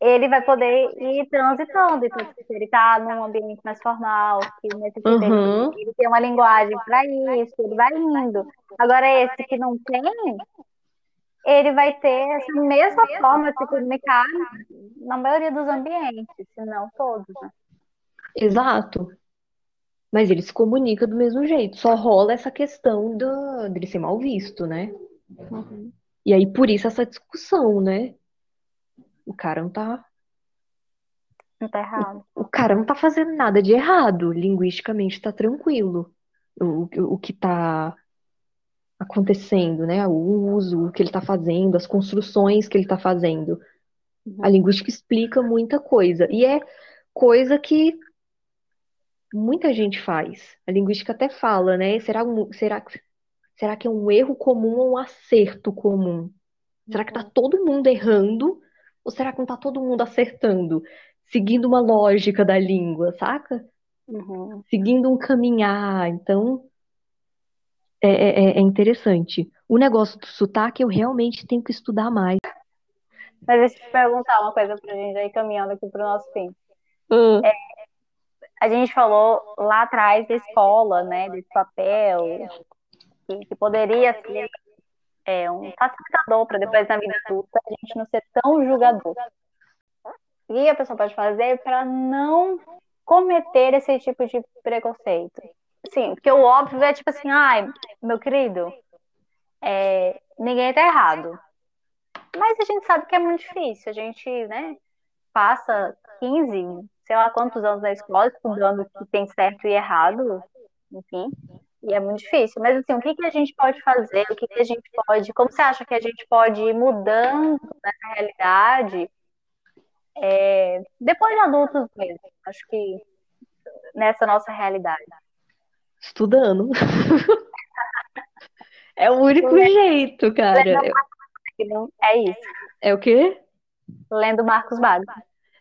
ele vai poder ir transitando. Então, se ele tá num ambiente mais formal, que necessita uhum. ele, ele tem uma linguagem para isso, ele vai indo. Agora, esse que não tem, ele vai ter essa mesma forma de se comunicar na maioria dos ambientes, se não todos, né? Exato. Mas ele se comunica do mesmo jeito. Só rola essa questão do, dele ser mal visto, né? Uhum. E aí, por isso, essa discussão, né? O cara não tá. Não tá errado. O, o cara não tá fazendo nada de errado. Linguisticamente tá tranquilo. O, o, o que tá acontecendo, né? O uso, o que ele tá fazendo, as construções que ele tá fazendo. Uhum. A linguística explica muita coisa. E é coisa que muita gente faz. A linguística até fala, né? Será, um, será, será que é um erro comum ou um acerto comum? Será que tá todo mundo errando? Ou será que não tá todo mundo acertando? Seguindo uma lógica da língua, saca? Uhum. Seguindo um caminhar. Então, é, é, é, é interessante. O negócio do sotaque eu realmente tenho que estudar mais. Mas deixa eu te perguntar uma coisa pra gente aí caminhando aqui pro nosso fim. Uhum. É, a gente falou lá atrás da escola, né, desse papel, que, que poderia ser é, um facilitador para depois na vida adulta a gente não ser tão julgador. E a pessoa pode fazer para não cometer esse tipo de preconceito. Sim, porque o óbvio é tipo assim, ai, meu querido, é, ninguém tá errado. Mas a gente sabe que é muito difícil. A gente, né, passa 15, sei lá quantos anos na escola estudando que tem certo e errado, enfim, e é muito difícil. Mas assim, o que, que a gente pode fazer? O que, que a gente pode. Como você acha que a gente pode ir mudando nessa realidade é, depois de adultos mesmo? Acho que nessa nossa realidade. Estudando. é o único jeito, cara. É isso. É o quê? Lendo Marcos Bago.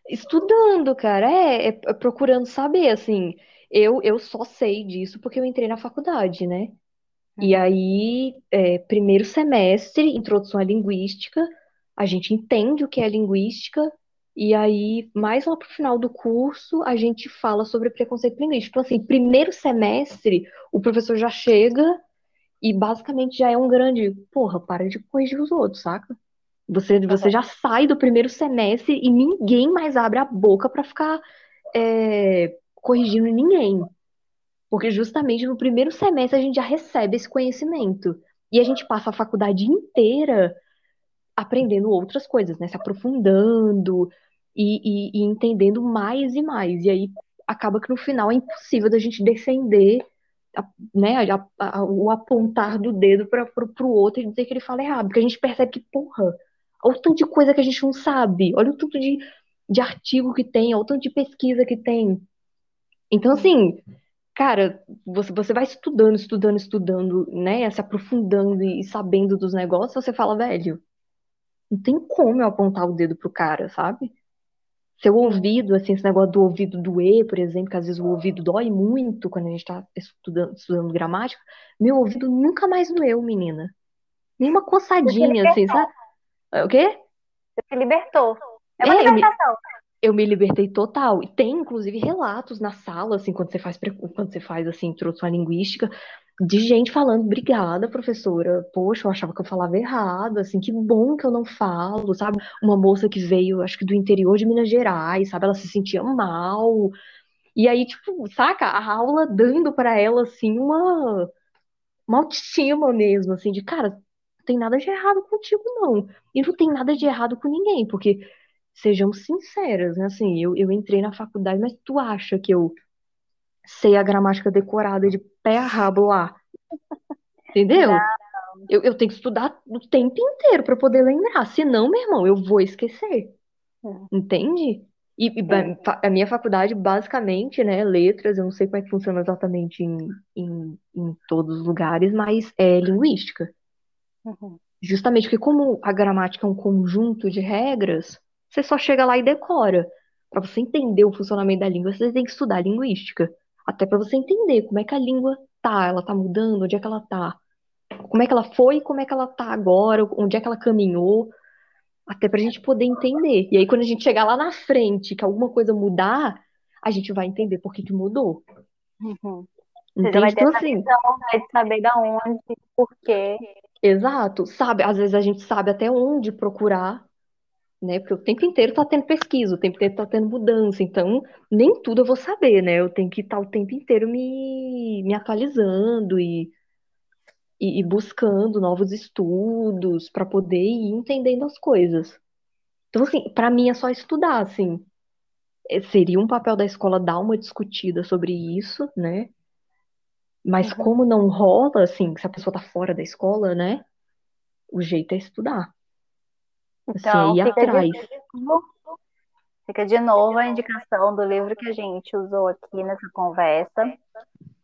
Estudando, cara, é, é procurando saber, assim. Eu, eu só sei disso porque eu entrei na faculdade, né? E aí, é, primeiro semestre, introdução à linguística, a gente entende o que é linguística, e aí, mais lá pro final do curso, a gente fala sobre preconceito linguístico. Então, assim, primeiro semestre, o professor já chega e basicamente já é um grande, porra, para de corrigir os outros, saca? Você, você já sai do primeiro semestre e ninguém mais abre a boca para ficar é, corrigindo ninguém. Porque justamente no primeiro semestre a gente já recebe esse conhecimento. E a gente passa a faculdade inteira aprendendo outras coisas, né? Se aprofundando e, e, e entendendo mais e mais. E aí acaba que no final é impossível da gente defender né, a, a, o apontar do dedo para o outro e dizer que ele fala errado. Porque a gente percebe que, porra, Olha o tanto de coisa que a gente não sabe. Olha o tanto de, de artigo que tem, olha o tanto de pesquisa que tem. Então, assim, cara, você, você vai estudando, estudando, estudando, né? Se aprofundando e sabendo dos negócios, você fala, velho, não tem como eu apontar o dedo pro cara, sabe? Seu ouvido, assim, esse negócio do ouvido doer, por exemplo, que às vezes o ouvido dói muito quando a gente tá estudando, estudando gramática, meu ouvido nunca mais doeu, menina. Nenhuma coçadinha, assim, sabe? O quê? Você se libertou. É uma É, eu me, libertação. eu me libertei total. E tem, inclusive, relatos na sala, assim, quando você faz, quando você faz, assim, introdução à linguística, de gente falando, obrigada, professora. Poxa, eu achava que eu falava errado, assim, que bom que eu não falo, sabe? Uma moça que veio, acho que do interior de Minas Gerais, sabe? Ela se sentia mal. E aí, tipo, saca? A aula dando para ela, assim, uma, uma autoestima mesmo, assim, de cara, tem nada de errado contigo, não. E não tem nada de errado com ninguém, porque, sejamos sinceras, né? Assim, eu, eu entrei na faculdade, mas tu acha que eu sei a gramática decorada de pé a rabo lá. Entendeu? Eu, eu tenho que estudar o tempo inteiro para poder lembrar. Senão, meu irmão, eu vou esquecer. É. Entende? E, e é. a minha faculdade, basicamente, né, letras, eu não sei como é que funciona exatamente em, em, em todos os lugares, mas é linguística. Uhum. Justamente porque como a gramática é um conjunto de regras, você só chega lá e decora. Para você entender o funcionamento da língua, você tem que estudar linguística. Até para você entender como é que a língua tá, ela tá mudando, onde é que ela tá. Como é que ela foi, como é que ela tá agora, onde é que ela caminhou, até pra gente poder entender. E aí quando a gente chegar lá na frente, que alguma coisa mudar, a gente vai entender por que que mudou. Uhum. Você vai ter então, assim, visão, vai saber da onde, por quê. Exato, sabe? Às vezes a gente sabe até onde procurar né? Porque o tempo inteiro tá tendo pesquisa, o tempo inteiro tá tendo mudança, então nem tudo eu vou saber, né? Eu tenho que estar tá o tempo inteiro me, me atualizando e, e, e buscando novos estudos para poder ir entendendo as coisas. Então, assim, para mim é só estudar, assim. É, seria um papel da escola dar uma discutida sobre isso, né? Mas uhum. como não rola, assim, se a pessoa tá fora da escola, né? O jeito é estudar. Então, fica atrás. De novo, fica de novo a indicação do livro que a gente usou aqui nessa conversa.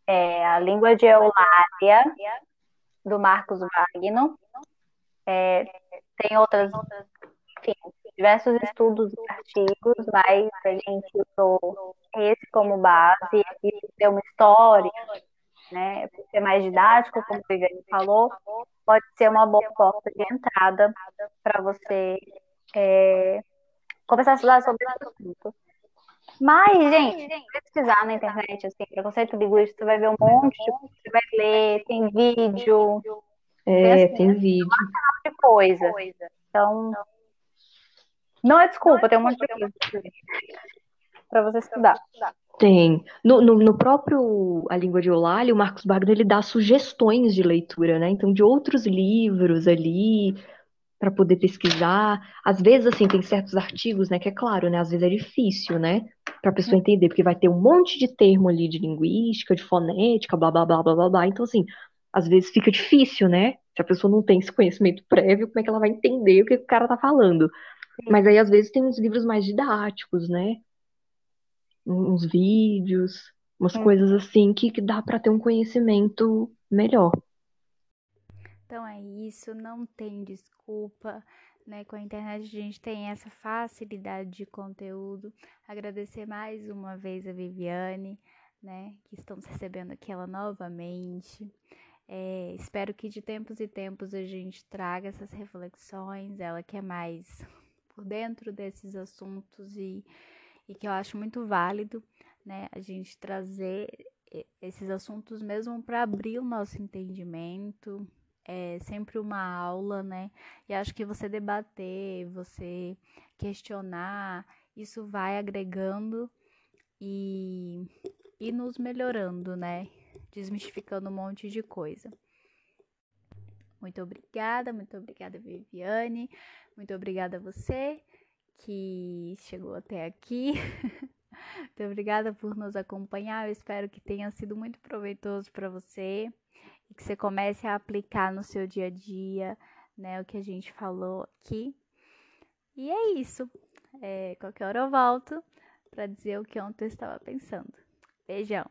É A Língua de Eulália, do Marcos Wagner. É, tem outras, enfim, diversos estudos e artigos, mas a gente usou esse como base, e ter uma história, né, por ser mais didático, como o Viviane falou, pode ser uma boa porta de entrada para você é, começar a estudar sobre esse assunto. Mas, gente, pesquisar na internet, assim, preconceito linguístico, você vai ver um monte, de, você vai ler, tem vídeo. É, assim, tem vídeo. de coisa. Então, não é desculpa, tem um monte de coisa para você estudar. Tem. No, no, no, próprio A Língua de Eulália, o Marcos Wagner ele dá sugestões de leitura, né? Então, de outros livros ali, para poder pesquisar. Às vezes, assim, tem certos artigos, né? Que é claro, né? Às vezes é difícil, né? Para a pessoa entender, porque vai ter um monte de termo ali de linguística, de fonética, blá, blá, blá, blá, blá, blá. Então, assim, às vezes fica difícil, né? Se a pessoa não tem esse conhecimento prévio, como é que ela vai entender o que o cara tá falando? Mas aí, às vezes, tem uns livros mais didáticos, né? Uns vídeos, umas é. coisas assim que, que dá para ter um conhecimento melhor. Então é isso, não tem desculpa, né? Com a internet a gente tem essa facilidade de conteúdo. Agradecer mais uma vez a Viviane, né? Que estamos recebendo aqui ela novamente. É, espero que de tempos e tempos a gente traga essas reflexões, ela que é mais por dentro desses assuntos e e que eu acho muito válido, né, a gente trazer esses assuntos mesmo para abrir o nosso entendimento. É sempre uma aula, né? E acho que você debater, você questionar, isso vai agregando e, e nos melhorando, né? Desmistificando um monte de coisa. Muito obrigada, muito obrigada, Viviane. Muito obrigada a você que chegou até aqui. muito obrigada por nos acompanhar. Eu espero que tenha sido muito proveitoso para você e que você comece a aplicar no seu dia a dia, né, o que a gente falou aqui. E é isso. É, qualquer hora eu volto para dizer o que ontem eu estava pensando. Beijão.